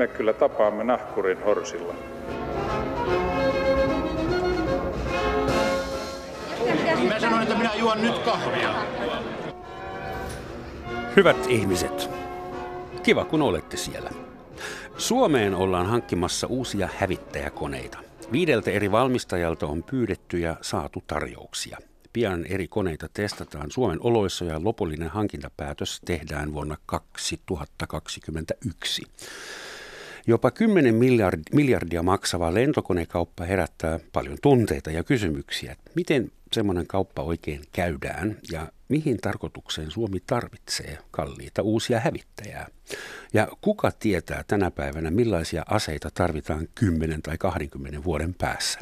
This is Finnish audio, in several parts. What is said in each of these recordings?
me kyllä tapaamme nahkurin horsilla. Mä sanoin, että minä juon nyt kahvia. Hyvät ihmiset, kiva kun olette siellä. Suomeen ollaan hankkimassa uusia hävittäjäkoneita. Viideltä eri valmistajalta on pyydetty ja saatu tarjouksia. Pian eri koneita testataan Suomen oloissa ja lopullinen hankintapäätös tehdään vuonna 2021. Jopa 10 miljardia maksava lentokonekauppa herättää paljon tunteita ja kysymyksiä. Miten semmoinen kauppa oikein käydään ja mihin tarkoitukseen Suomi tarvitsee kalliita uusia hävittäjää? Ja kuka tietää tänä päivänä, millaisia aseita tarvitaan 10 tai 20 vuoden päässä?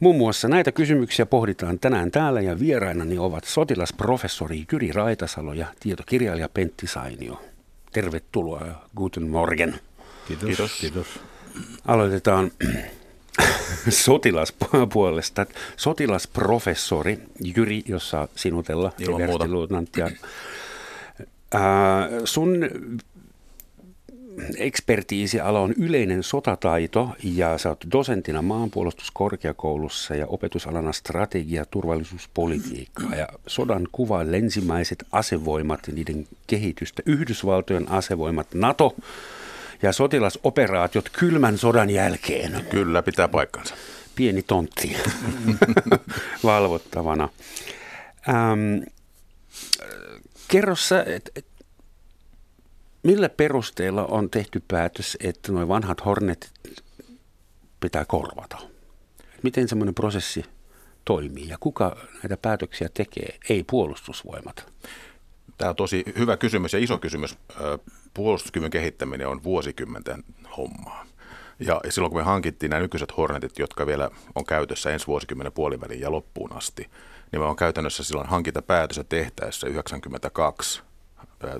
Muun muassa näitä kysymyksiä pohditaan tänään täällä ja vierainani ovat sotilasprofessori Jyri Raitasalo ja tietokirjailija Pentti Sainio. Tervetuloa, guten morgen. Kiitos. Kiitos. Kiitos. Aloitetaan sotilaspuolesta. Sotilasprofessori Jyri, jossa sinutella, luutnanttia. Äh, sun ekspertiisiala on yleinen sotataito ja sä oot dosentina maanpuolustuskorkeakoulussa ja opetusalana strategia- turvallisuuspolitiikkaa ja sodan kuva länsimaiset asevoimat ja niiden kehitystä, Yhdysvaltojen asevoimat, NATO ja sotilasoperaatiot kylmän sodan jälkeen. Kyllä, pitää paikkansa. Pieni tontti valvottavana. Ähm, kerro sä, et, et, millä perusteella on tehty päätös, että nuo vanhat Hornetit pitää korvata? Miten semmoinen prosessi toimii ja kuka näitä päätöksiä tekee? Ei puolustusvoimat. Tämä on tosi hyvä kysymys ja iso kysymys. Puolustuskyvyn kehittäminen on vuosikymmenten hommaa. Ja silloin kun me hankittiin nämä nykyiset Hornetit, jotka vielä on käytössä ensi vuosikymmenen puolivälin ja loppuun asti, niin me on käytännössä silloin hankintapäätössä tehtäessä 92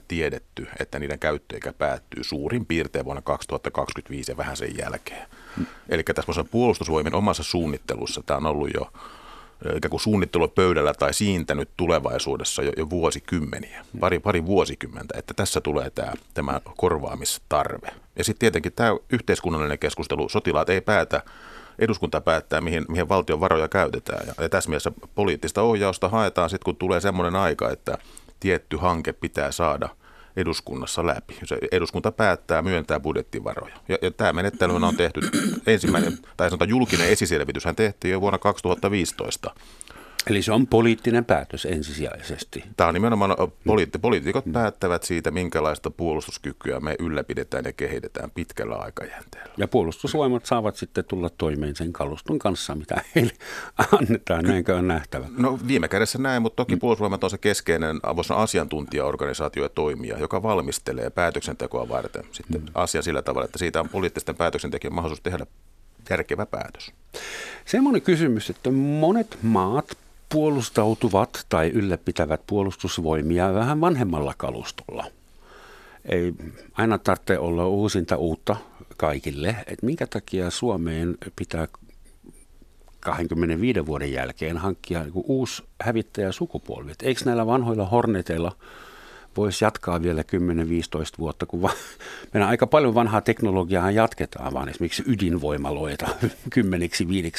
tiedetty, että niiden käyttöikä päättyy suurin piirtein vuonna 2025 ja vähän sen jälkeen. Mm. Eli tässä puolustusvoimien omassa suunnittelussa tämä on ollut jo ikään kuin suunnittelupöydällä tai siintänyt tulevaisuudessa jo, jo vuosikymmeniä, pari, pari vuosikymmentä, että tässä tulee tämä, tämä korvaamistarve. Ja sitten tietenkin tämä yhteiskunnallinen keskustelu, sotilaat ei päätä, eduskunta päättää, mihin, mihin valtion varoja käytetään. Ja, ja tässä mielessä poliittista ohjausta haetaan sitten, kun tulee semmoinen aika, että tietty hanke pitää saada eduskunnassa läpi. Se eduskunta päättää myöntää budjettivaroja. Ja, ja tämä menettely on tehty ensimmäinen, tai sanotaan julkinen esiselvityshän tehtiin jo vuonna 2015 Eli se on poliittinen päätös ensisijaisesti. Tämä on nimenomaan poliitti. Poliitikot mm. päättävät siitä, minkälaista puolustuskykyä me ylläpidetään ja kehitetään pitkällä aikajänteellä. Ja puolustusvoimat saavat sitten tulla toimeen sen kaluston kanssa, mitä heille annetaan, näinkö on nähtävä? No viime kädessä näin, mutta toki mm. puolustusvoimat on se keskeinen asiantuntijaorganisaatio ja toimija, joka valmistelee päätöksentekoa varten sitten mm. asia sillä tavalla, että siitä on poliittisten päätöksentekijän mahdollisuus tehdä järkevä päätös. Semmoinen kysymys, että monet maat puolustautuvat tai ylläpitävät puolustusvoimia vähän vanhemmalla kalustolla. Ei aina tarvitse olla uusinta uutta kaikille. Et minkä takia Suomeen pitää 25 vuoden jälkeen hankkia uusi hävittäjä sukupolvi? eikö näillä vanhoilla horneteilla voisi jatkaa vielä 10-15 vuotta, kun va- meidän aika paljon vanhaa teknologiaa jatketaan, vaan esimerkiksi ydinvoimaloita 10-15 niin,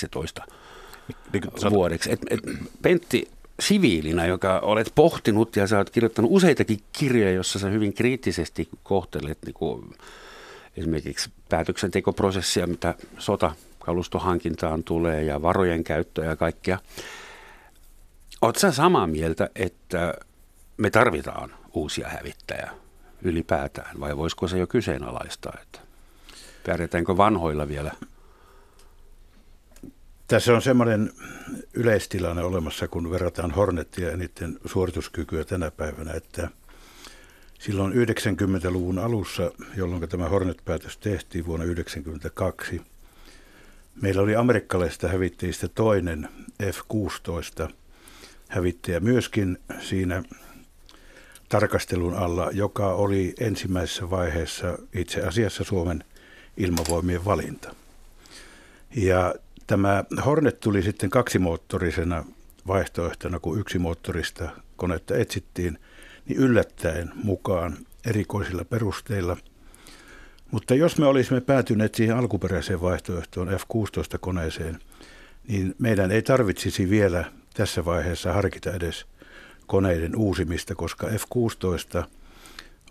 vuodeksi. Et, et, Pentti, siviilinä, joka olet pohtinut ja sä oot kirjoittanut useitakin kirjoja, jossa sä hyvin kriittisesti kohtelet niin kuin esimerkiksi päätöksentekoprosessia, mitä sota kalustohankintaan tulee ja varojen käyttöä ja kaikkea. Oletko sä samaa mieltä, että me tarvitaan uusia hävittäjä ylipäätään vai voisiko se jo kyseenalaistaa, että pärjätäänkö vanhoilla vielä tässä on semmoinen yleistilanne olemassa, kun verrataan Hornettia ja niiden suorituskykyä tänä päivänä, että silloin 90-luvun alussa, jolloin tämä Hornet-päätös tehtiin vuonna 1992, meillä oli amerikkalaisista hävittäjistä toinen F-16 hävittäjä myöskin siinä tarkastelun alla, joka oli ensimmäisessä vaiheessa itse asiassa Suomen ilmavoimien valinta. Ja Tämä Hornet tuli sitten kaksimoottorisena vaihtoehtona, kun yksimoottorista konetta etsittiin, niin yllättäen mukaan erikoisilla perusteilla. Mutta jos me olisimme päätyneet siihen alkuperäiseen vaihtoehtoon F-16-koneeseen, niin meidän ei tarvitsisi vielä tässä vaiheessa harkita edes koneiden uusimista, koska F-16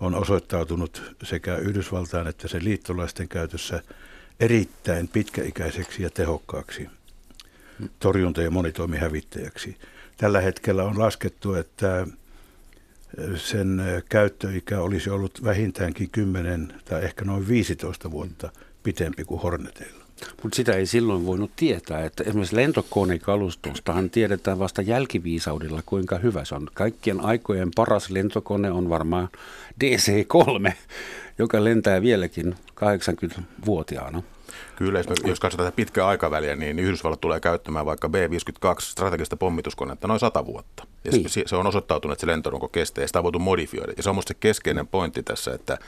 on osoittautunut sekä Yhdysvaltain että sen liittolaisten käytössä erittäin pitkäikäiseksi ja tehokkaaksi torjunta- ja monitoimihävittäjäksi. Tällä hetkellä on laskettu, että sen käyttöikä olisi ollut vähintäänkin 10 tai ehkä noin 15 vuotta pitempi kuin Horneteilla. Mutta sitä ei silloin voinut tietää, että esimerkiksi lentokonekalustostahan tiedetään vasta jälkiviisaudella, kuinka hyvä se on. Kaikkien aikojen paras lentokone on varmaan DC-3, joka lentää vieläkin 80-vuotiaana. Kyllä, jos, katsotaan tätä pitkää aikaväliä, niin Yhdysvallat tulee käyttämään vaikka B-52 strategista pommituskonetta noin 100 vuotta. Ja niin. se, se on osoittautunut, että se lentorunko kestää ja sitä on voitu modifioida. Ja se on minusta se keskeinen pointti tässä, että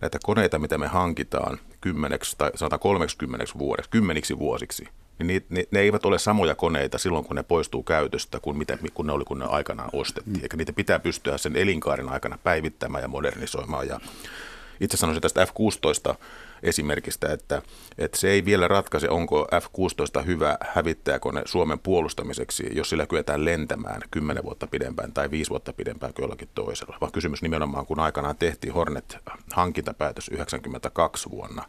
näitä koneita, mitä me hankitaan kymmeneksi tai sanotaan 30 vuodeksi, kymmeniksi vuosiksi, niin ne, ne, ne eivät ole samoja koneita silloin, kun ne poistuu käytöstä, kuin mitä, kun ne oli, kun ne aikanaan ostettiin. Mm. Eikä niitä pitää pystyä sen elinkaaren aikana päivittämään ja modernisoimaan. Ja itse sanoisin tästä F-16 esimerkistä, että, että se ei vielä ratkaise, onko F-16 hyvä hävittäjäkone Suomen puolustamiseksi, jos sillä kyetään lentämään 10 vuotta pidempään tai 5 vuotta pidempään kuin jollakin toisella. Vaan kysymys nimenomaan, kun aikanaan tehtiin Hornet-hankintapäätös 92 vuonna,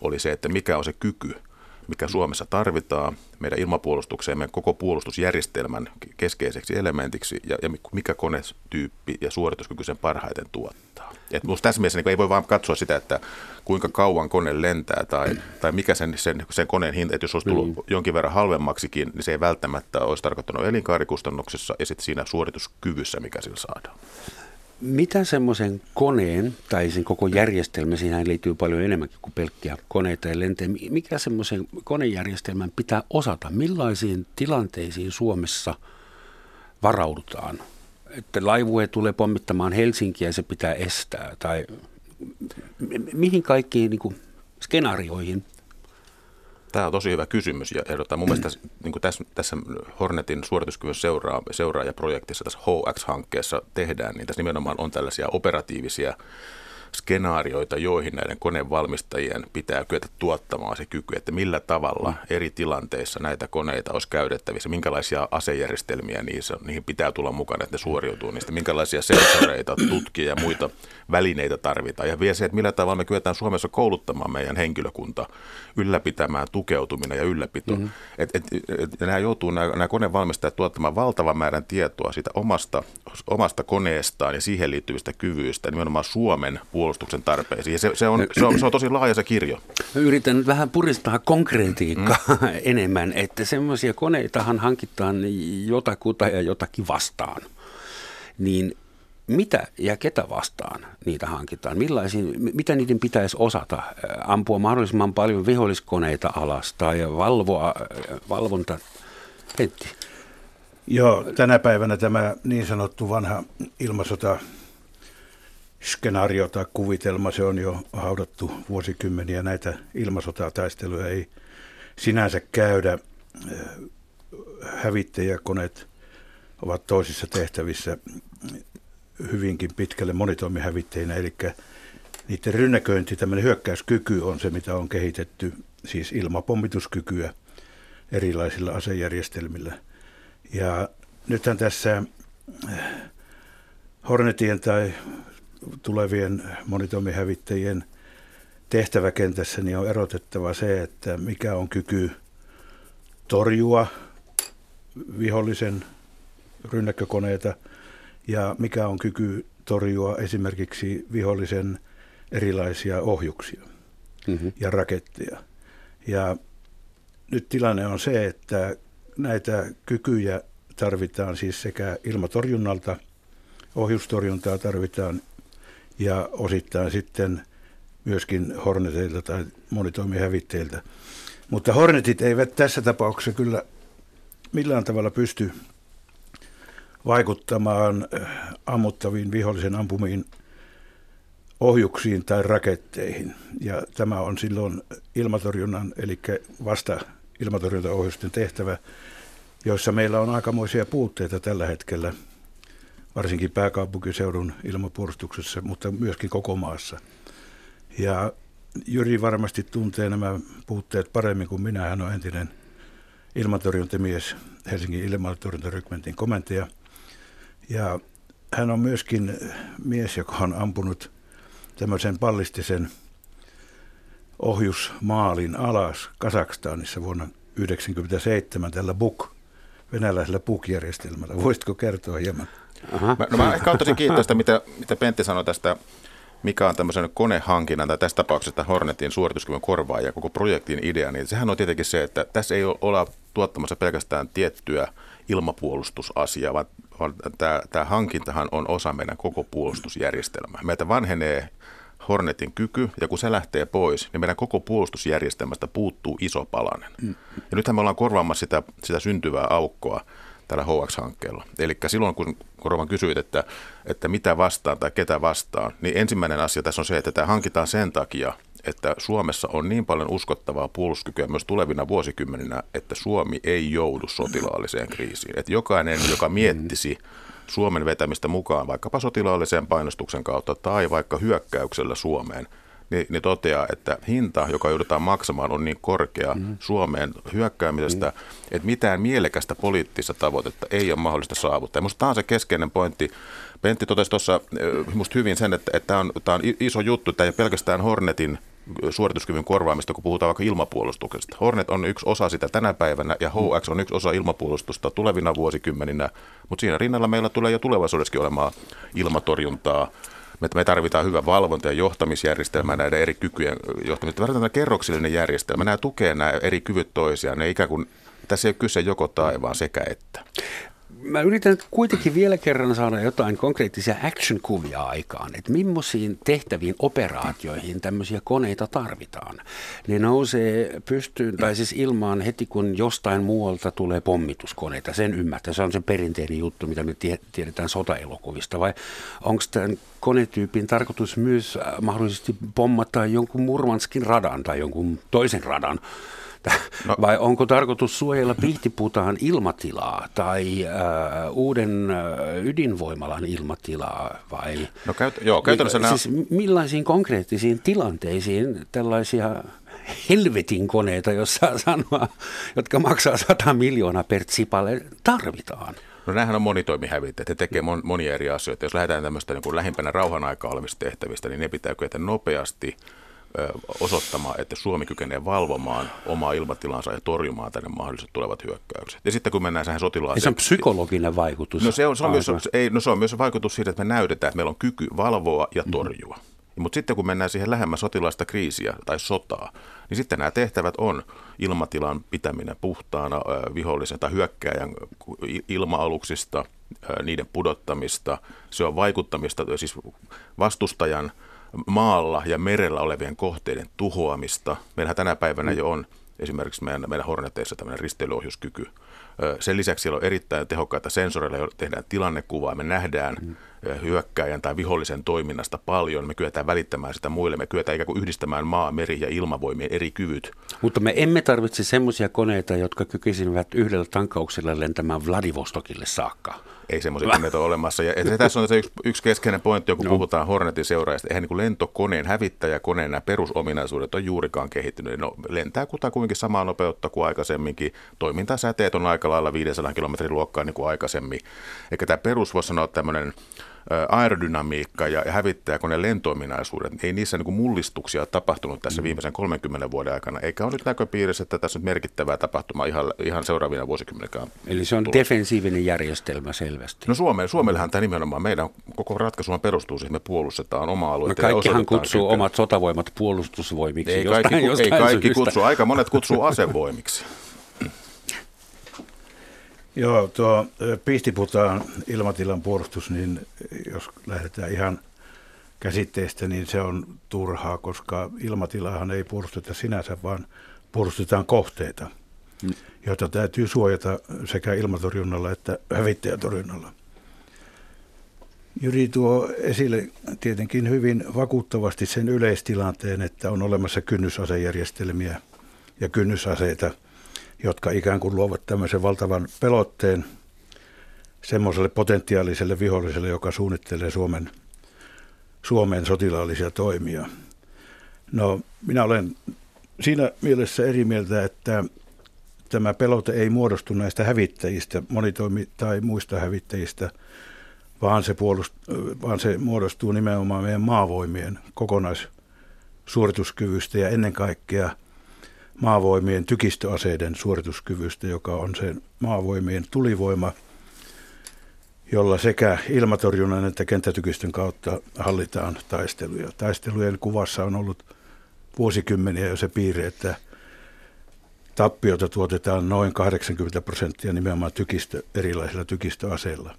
oli se, että mikä on se kyky – mikä Suomessa tarvitaan meidän ilmapuolustukseen, meidän koko puolustusjärjestelmän keskeiseksi elementiksi ja, ja mikä konetyyppi ja suorituskyky sen parhaiten tuottaa. Et tässä mielessä niin ei voi vaan katsoa sitä, että kuinka kauan kone lentää tai, tai mikä sen, sen, sen koneen hinta, että jos olisi tullut mm. jonkin verran halvemmaksikin, niin se ei välttämättä olisi tarkoittanut elinkaarikustannuksessa ja sitten siinä suorituskyvyssä, mikä sillä saadaan. Mitä semmoisen koneen tai sen koko järjestelmä, siihen liittyy paljon enemmänkin kuin pelkkiä koneita ja lentäjä, mikä semmoisen konejärjestelmän pitää osata? Millaisiin tilanteisiin Suomessa varaudutaan? Että laivue tulee pommittamaan Helsinkiä ja se pitää estää tai mihin kaikkiin niin kuin, skenaarioihin Tämä on tosi hyvä kysymys ja ehdottaa mun mielestä niin kuin tässä, tässä Hornetin suorituskyvyn seuraa, seuraajaprojektissa, tässä HX-hankkeessa tehdään, niin tässä nimenomaan on tällaisia operatiivisia skenaarioita, joihin näiden konevalmistajien pitää kyetä tuottamaan se kyky, että millä tavalla eri tilanteissa näitä koneita olisi käytettävissä, minkälaisia asejärjestelmiä niissä, niihin pitää tulla mukana, että ne suoriutuu niistä, minkälaisia sensoreita, tutkia ja muita välineitä tarvitaan. Ja vielä se, että millä tavalla me kyetään Suomessa kouluttamaan meidän henkilökunta ylläpitämään tukeutuminen ja ylläpito. Mm-hmm. Et, et, et, nämä joutuu nämä, nämä konevalmistajat tuottamaan valtavan määrän tietoa siitä omasta, omasta koneestaan ja siihen liittyvistä kyvyistä, nimenomaan Suomen puolustuksen tarpeisiin. Ja se, se, on, se, on, se on tosi laaja se kirjo. Yritän vähän puristaa konkretiikkaa mm. enemmän, että semmoisia koneitahan hankitaan jotakuta ja jotakin vastaan. Niin mitä ja ketä vastaan niitä hankitaan? Millaisiin, mitä niiden pitäisi osata? Ampua mahdollisimman paljon viholliskoneita alas tai valvoa, valvonta. Pentti. Joo, tänä päivänä tämä niin sanottu vanha ilmasota skenaario tai kuvitelma, se on jo haudattu vuosikymmeniä. Näitä ilmasotataisteluja ei sinänsä käydä. Hävittäjäkoneet ovat toisissa tehtävissä hyvinkin pitkälle monitoimihävittäjinä, eli niiden rynnäköinti, tämmöinen hyökkäyskyky on se, mitä on kehitetty, siis ilmapommituskykyä erilaisilla asejärjestelmillä. Ja nythän tässä Hornetien tai tulevien monitoimihävittäjien tehtäväkentässä niin on erotettava se, että mikä on kyky torjua vihollisen rynnäkkökoneita ja mikä on kyky torjua esimerkiksi vihollisen erilaisia ohjuksia mm-hmm. ja raketteja. Ja nyt tilanne on se, että näitä kykyjä tarvitaan siis sekä ilmatorjunnalta, ohjustorjuntaa tarvitaan ja osittain sitten myöskin Horneteilta tai monitoimihävitteiltä. Mutta Hornetit eivät tässä tapauksessa kyllä millään tavalla pysty vaikuttamaan äh, ammuttaviin vihollisen ampumiin ohjuksiin tai raketteihin. Ja tämä on silloin ilmatorjunnan, eli vasta ilmatorjuntaohjusten tehtävä, joissa meillä on aikamoisia puutteita tällä hetkellä – varsinkin pääkaupunkiseudun ilmapuolustuksessa, mutta myöskin koko maassa. Ja Jyri varmasti tuntee nämä puutteet paremmin kuin minä. Hän on entinen ilmatorjuntamies, Helsingin ilmatorjuntarykmentin komentaja. Ja hän on myöskin mies, joka on ampunut tämmöisen pallistisen ohjusmaalin alas Kasakstanissa vuonna 1997 tällä BUK, venäläisellä BUK-järjestelmällä. Voisitko kertoa hieman? Aha. Mä, no mä ehkä ottaisin kiittää sitä, mitä, mitä Pentti sanoi tästä, mikä on tämmöisen konehankinnan tai tässä tapauksessa Hornetin suorituskyvyn korvaa ja koko projektin idea, niin sehän on tietenkin se, että tässä ei ole tuottamassa pelkästään tiettyä ilmapuolustusasiaa, vaan, vaan tämä, tämä hankintahan on osa meidän koko puolustusjärjestelmää. Meiltä vanhenee Hornetin kyky, ja kun se lähtee pois, niin meidän koko puolustusjärjestelmästä puuttuu iso palanen. Mm. Ja nythän me ollaan korvaamassa sitä, sitä syntyvää aukkoa tällä HX-hankkeella. Eli silloin, kun Korovan kysyit, että, että mitä vastaan tai ketä vastaan, niin ensimmäinen asia tässä on se, että tämä hankitaan sen takia, että Suomessa on niin paljon uskottavaa puolustuskykyä myös tulevina vuosikymmeninä, että Suomi ei joudu sotilaalliseen kriisiin. Että jokainen, joka miettisi Suomen vetämistä mukaan vaikkapa sotilaalliseen painostuksen kautta tai vaikka hyökkäyksellä Suomeen, niin, niin toteaa, että hinta, joka joudutaan maksamaan, on niin korkea mm-hmm. Suomeen hyökkäämisestä, mm-hmm. että mitään mielekästä poliittista tavoitetta ei ole mahdollista saavuttaa. Minusta tämä on se keskeinen pointti. Pentti totesi tuossa minusta hyvin sen, että, että tämä, on, tämä on iso juttu, tämä ei ole pelkästään Hornetin suorituskyvyn korvaamista, kun puhutaan vaikka ilmapuolustuksesta. Hornet on yksi osa sitä tänä päivänä ja HX on yksi osa ilmapuolustusta tulevina vuosikymmeninä, mutta siinä rinnalla meillä tulee jo tulevaisuudessakin olemaan ilmatorjuntaa, me tarvitaan hyvä valvonta- ja johtamisjärjestelmä näiden eri kykyjen johtamista. Me tarvitaan kerroksellinen järjestelmä. Nämä tukee nämä eri kyvyt toisiaan. Ne ikään kuin, tässä ei ole kyse joko tai, vaan sekä että mä yritän kuitenkin vielä kerran saada jotain konkreettisia action-kuvia aikaan, että millaisiin tehtäviin operaatioihin tämmöisiä koneita tarvitaan. Ne nousee pystyyn, tai siis ilmaan heti kun jostain muualta tulee pommituskoneita, sen ymmärtää. Se on se perinteinen juttu, mitä me tiedetään sotaelokuvista, vai onko tämän konetyypin tarkoitus myös äh, mahdollisesti pommata jonkun Murmanskin radan tai jonkun toisen radan? No. Vai onko tarkoitus suojella Pihtiputaan ilmatilaa tai äh, uuden äh, ydinvoimalan ilmatilaa? Vai, no käyt, joo, käytännössä mi, siis millaisiin konkreettisiin tilanteisiin tällaisia helvetin koneita, jos saa sanoa, jotka maksaa 100 miljoonaa per tsipale, tarvitaan? No nämähän on monitoimihävittäjät, ne tekee mon, monia eri asioita. Jos lähdetään tämmöistä niin kuin lähimpänä rauhan aikaa olevista tehtävistä, niin ne pitää kyetä nopeasti – osoittamaan, että Suomi kykenee valvomaan omaa ilmatilansa ja torjumaan tänne mahdolliset tulevat hyökkäykset. Ja sitten kun mennään siihen sotilaaseen... Se on psykologinen vaikutus. No se on, se on, myös, ei, no se on myös vaikutus siitä, että me näytetään, että meillä on kyky valvoa ja mhm. torjua. Mm-hmm. Mutta sitten kun mennään siihen lähemmän sotilaista kriisiä tai sotaa, niin sitten nämä tehtävät on ilmatilan pitäminen puhtaana vihollisen tai hyökkääjän ilma-aluksista, niiden pudottamista, se on vaikuttamista, siis vastustajan maalla ja merellä olevien kohteiden tuhoamista. Meillähän tänä päivänä jo on esimerkiksi meidän, meidän Horneteissa tämmöinen risteilyohjuskyky. Sen lisäksi siellä on erittäin tehokkaita sensoreilla, joilla tehdään tilannekuvaa. Me nähdään mm. hyökkääjän tai vihollisen toiminnasta paljon. Me kyetään välittämään sitä muille. Me kyetään ikään kuin yhdistämään maa, meri ja ilmavoimien eri kyvyt. Mutta me emme tarvitse semmoisia koneita, jotka kykeisivät yhdellä tankauksella lentämään Vladivostokille saakka ei semmoisia koneita ole olemassa. Ja, ja tässä on se yksi, yksi keskeinen pointti, kun no. puhutaan Hornetin seuraajista. Eihän niin lentokoneen, hävittäjäkoneen nämä perusominaisuudet on juurikaan kehittynyt. No, lentää kutakuinkin samaa nopeutta kuin aikaisemminkin. Toimintasäteet on aika lailla 500 kilometrin luokkaa niin kuin aikaisemmin. Eikä tämä perus voisi sanoa tämmöinen aerodynamiikka ja hävittäjäkoneen lentoiminaisuudet, ei niissä niin mullistuksia tapahtunut tässä mm. viimeisen 30 vuoden aikana, eikä ole nyt näköpiirissä, että tässä on merkittävää tapahtumaa ihan, ihan seuraavina vuosikymmenikään. Eli se on tulossa. defensiivinen järjestelmä selvästi. No Suomeen, Suomellehan tämä nimenomaan, meidän koko ratkaisu perustuu siihen, me puolustetaan oma aluetta. No kaikkihan kutsuu kyky. omat sotavoimat puolustusvoimiksi. Ei jostain, kaikki, jostain ei kaikki kutsu, aika monet kutsuu asevoimiksi. Joo, tuo Pistiputaan ilmatilan puolustus, niin jos lähdetään ihan käsitteestä, niin se on turhaa, koska ilmatilahan ei puolusteta sinänsä, vaan puolustetaan kohteita, mm. joita täytyy suojata sekä ilmatorjunnalla että hävittäjätorjunnalla. Jyri tuo esille tietenkin hyvin vakuuttavasti sen yleistilanteen, että on olemassa kynnysasejärjestelmiä ja kynnysaseita – jotka ikään kuin luovat tämmöisen valtavan pelotteen semmoiselle potentiaaliselle viholliselle, joka suunnittelee Suomen, Suomen sotilaallisia toimia. No, minä olen siinä mielessä eri mieltä, että tämä pelote ei muodostu näistä hävittäjistä, monitoimi- tai muista hävittäjistä, vaan se, puolust- vaan se muodostuu nimenomaan meidän maavoimien kokonaissuorituskyvystä ja ennen kaikkea maavoimien tykistöaseiden suorituskyvystä, joka on se maavoimien tulivoima, jolla sekä ilmatorjunnan että kenttätykistön kautta hallitaan taisteluja. Taistelujen kuvassa on ollut vuosikymmeniä jo se piirre, että tappiota tuotetaan noin 80 prosenttia nimenomaan tykistö, erilaisilla tykistöaseilla.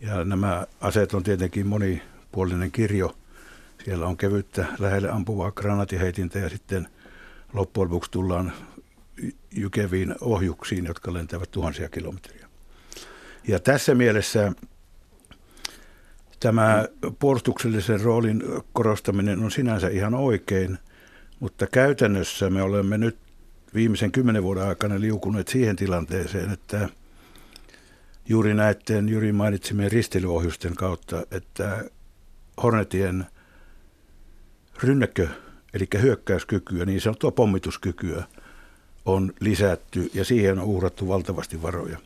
Ja nämä aseet on tietenkin monipuolinen kirjo. Siellä on kevyttä lähelle ampuvaa granatiheitintä ja sitten loppujen lopuksi tullaan jykeviin ohjuksiin, jotka lentävät tuhansia kilometriä. Ja tässä mielessä tämä puolustuksellisen roolin korostaminen on sinänsä ihan oikein, mutta käytännössä me olemme nyt viimeisen kymmenen vuoden aikana liukuneet siihen tilanteeseen, että juuri näiden Jyri mainitsimien ristelyohjusten kautta, että Hornetien rynnäkkö, eli hyökkäyskykyä, niin sanottua pommituskykyä, on lisätty ja siihen on uhrattu valtavasti varoja.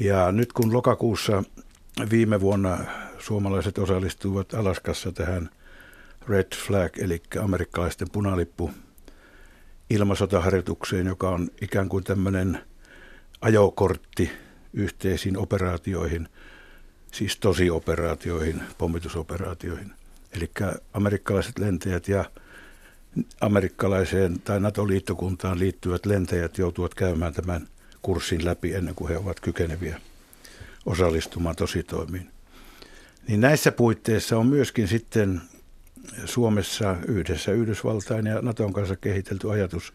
Ja nyt kun lokakuussa viime vuonna suomalaiset osallistuivat Alaskassa tähän Red Flag, eli amerikkalaisten punalippu ilmasotaharjoitukseen, joka on ikään kuin tämmöinen ajokortti yhteisiin operaatioihin, siis tosioperaatioihin, pommitusoperaatioihin. Eli amerikkalaiset lentäjät ja amerikkalaiseen tai NATO-liittokuntaan liittyvät lentäjät joutuvat käymään tämän kurssin läpi ennen kuin he ovat kykeneviä osallistumaan tositoimiin. Niin näissä puitteissa on myöskin sitten Suomessa yhdessä Yhdysvaltain ja Naton kanssa kehitelty ajatus,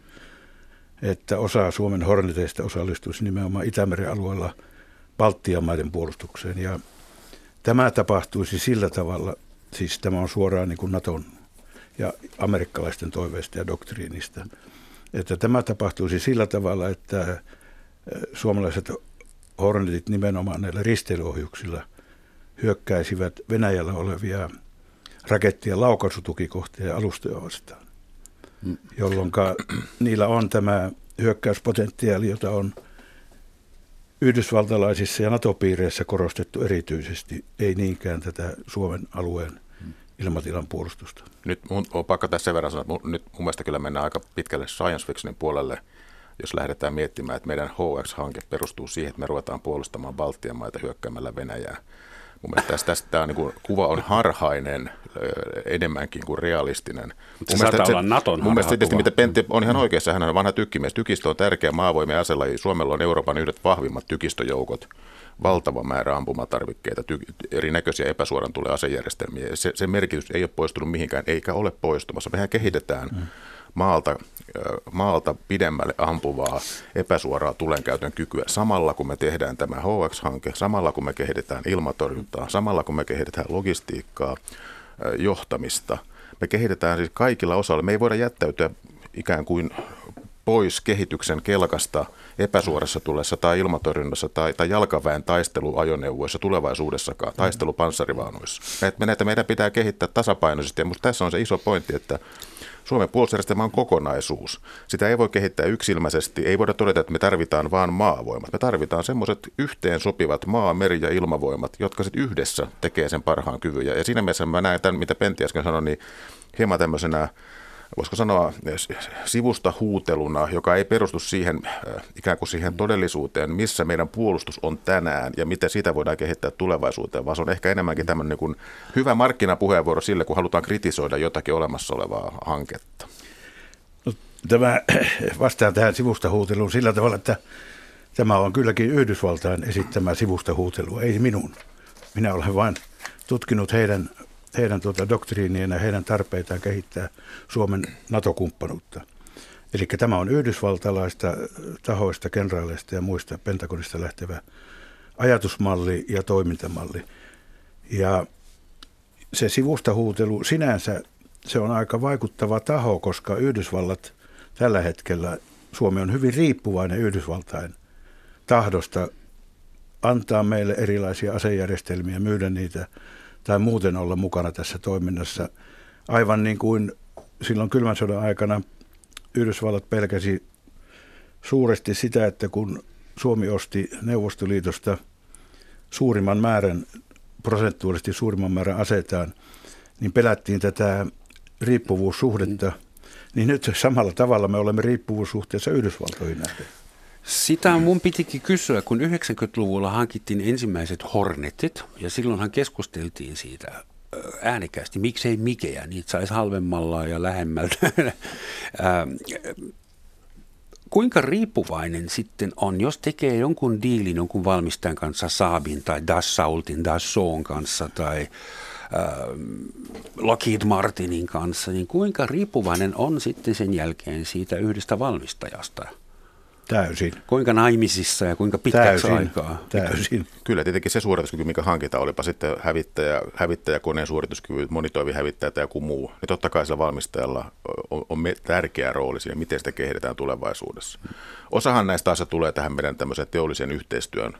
että osa Suomen horneteista osallistuisi nimenomaan Itämeren alueella Baltian maiden puolustukseen. Ja tämä tapahtuisi sillä tavalla, siis tämä on suoraan niin kuin Naton ja amerikkalaisten toiveista ja doktriinista, että tämä tapahtuisi sillä tavalla, että suomalaiset Hornetit nimenomaan näillä risteilyohjuksilla hyökkäisivät Venäjällä olevia rakettien laukaisutukikohtia ja alustoja vastaan, mm. jolloin niillä on tämä hyökkäyspotentiaali, jota on yhdysvaltalaisissa ja NATO-piireissä korostettu erityisesti, ei niinkään tätä Suomen alueen. Ilmatilan puolustusta. Nyt mun on pakko tässä sen verran sanoa, että nyt mun mielestä kyllä mennään aika pitkälle science fictionin puolelle – jos lähdetään miettimään, että meidän HX-hanke perustuu siihen, että me ruvetaan puolustamaan Baltian maita hyökkäämällä Venäjää. Mun mielestä tästä, tästä tämä niin kuin, kuva on harhainen enemmänkin kuin realistinen. Se mun mielestä, olla Naton Mun mielestä tietysti, mitä Pentti on ihan oikeassa, hän on vanha tykkimies. Tykistö on tärkeä maavoimien aselaji. Suomella on Euroopan yhdet vahvimmat tykistöjoukot valtava määrä ampumatarvikkeita, ty- erinäköisiä epäsuoran tulee asejärjestelmiä. Se, se merkitys ei ole poistunut mihinkään, eikä ole poistumassa. Mehän kehitetään mm maalta, maalta pidemmälle ampuvaa epäsuoraa tulenkäytön kykyä samalla kun me tehdään tämä HX-hanke, samalla kun me kehitetään ilmatorjuntaa, samalla kun me kehitetään logistiikkaa, johtamista. Me kehitetään siis kaikilla osalla. Me ei voida jättäytyä ikään kuin pois kehityksen kelkasta epäsuorassa tulessa tai ilmatorjunnassa tai, tai jalkaväen taisteluajoneuvoissa tulevaisuudessakaan, taistelupanssarivaunuissa. Näitä meidän pitää kehittää tasapainoisesti ja minusta tässä on se iso pointti, että Suomen puolustusjärjestelmä on kokonaisuus. Sitä ei voi kehittää yksilmäisesti. Ei voida todeta, että me tarvitaan vain maavoimat. Me tarvitaan semmoiset yhteen sopivat maa, meri ja ilmavoimat, jotka sitten yhdessä tekee sen parhaan kyvyn. Ja siinä mielessä mä näen tämän, mitä Pentti äsken sanoi, niin hieman tämmöisenä voisiko sanoa sivusta huuteluna, joka ei perustu siihen äh, ikään kuin siihen todellisuuteen, missä meidän puolustus on tänään ja miten sitä voidaan kehittää tulevaisuuteen, vaan se on ehkä enemmänkin tämmöinen niin hyvä markkinapuheenvuoro sille, kun halutaan kritisoida jotakin olemassa olevaa hanketta. No, tämä vastaan tähän sivusta huuteluun sillä tavalla, että tämä on kylläkin Yhdysvaltain esittämä sivusta huutelu, ei minun. Minä olen vain tutkinut heidän heidän tuota doktriinien ja heidän tarpeitaan kehittää Suomen NATO-kumppanuutta. Eli tämä on yhdysvaltalaista tahoista, kenraaleista ja muista Pentagonista lähtevä ajatusmalli ja toimintamalli. Ja se sivustahuutelu sinänsä, se on aika vaikuttava taho, koska Yhdysvallat tällä hetkellä, Suomi on hyvin riippuvainen Yhdysvaltain tahdosta antaa meille erilaisia asejärjestelmiä, myydä niitä tai muuten olla mukana tässä toiminnassa. Aivan niin kuin silloin kylmän sodan aikana Yhdysvallat pelkäsi suuresti sitä, että kun Suomi osti Neuvostoliitosta suurimman määrän, prosentuaalisesti suurimman määrän asetaan, niin pelättiin tätä riippuvuussuhdetta. Niin nyt samalla tavalla me olemme riippuvuussuhteessa Yhdysvaltoihin nähden. Sitä mun pitikin kysyä, kun 90-luvulla hankittiin ensimmäiset Hornetit, ja silloinhan keskusteltiin siitä äänekästi, miksei Mikeä, niitä saisi halvemmalla ja lähemmältä. Kuinka riippuvainen sitten on, jos tekee jonkun diilin jonkun valmistajan kanssa, Saabin tai Dassaultin, Dassaultin kanssa tai Lockheed Martinin kanssa, niin kuinka riippuvainen on sitten sen jälkeen siitä yhdestä valmistajasta? Täysin. Kuinka naimisissa ja kuinka pitkäksi täysin, aikaa? Täysin. Kyllä, tietenkin se suorituskyky, mikä hankitaan, olipa sitten hävittäjä, hävittäjäkoneen suorituskyky, monitoimihävittäjä tai joku muu, niin totta kai sillä valmistajalla on, on tärkeä rooli siinä, miten sitä kehitetään tulevaisuudessa. Osahan näistä asioista tulee tähän meidän tämmöiseen teollisen yhteistyön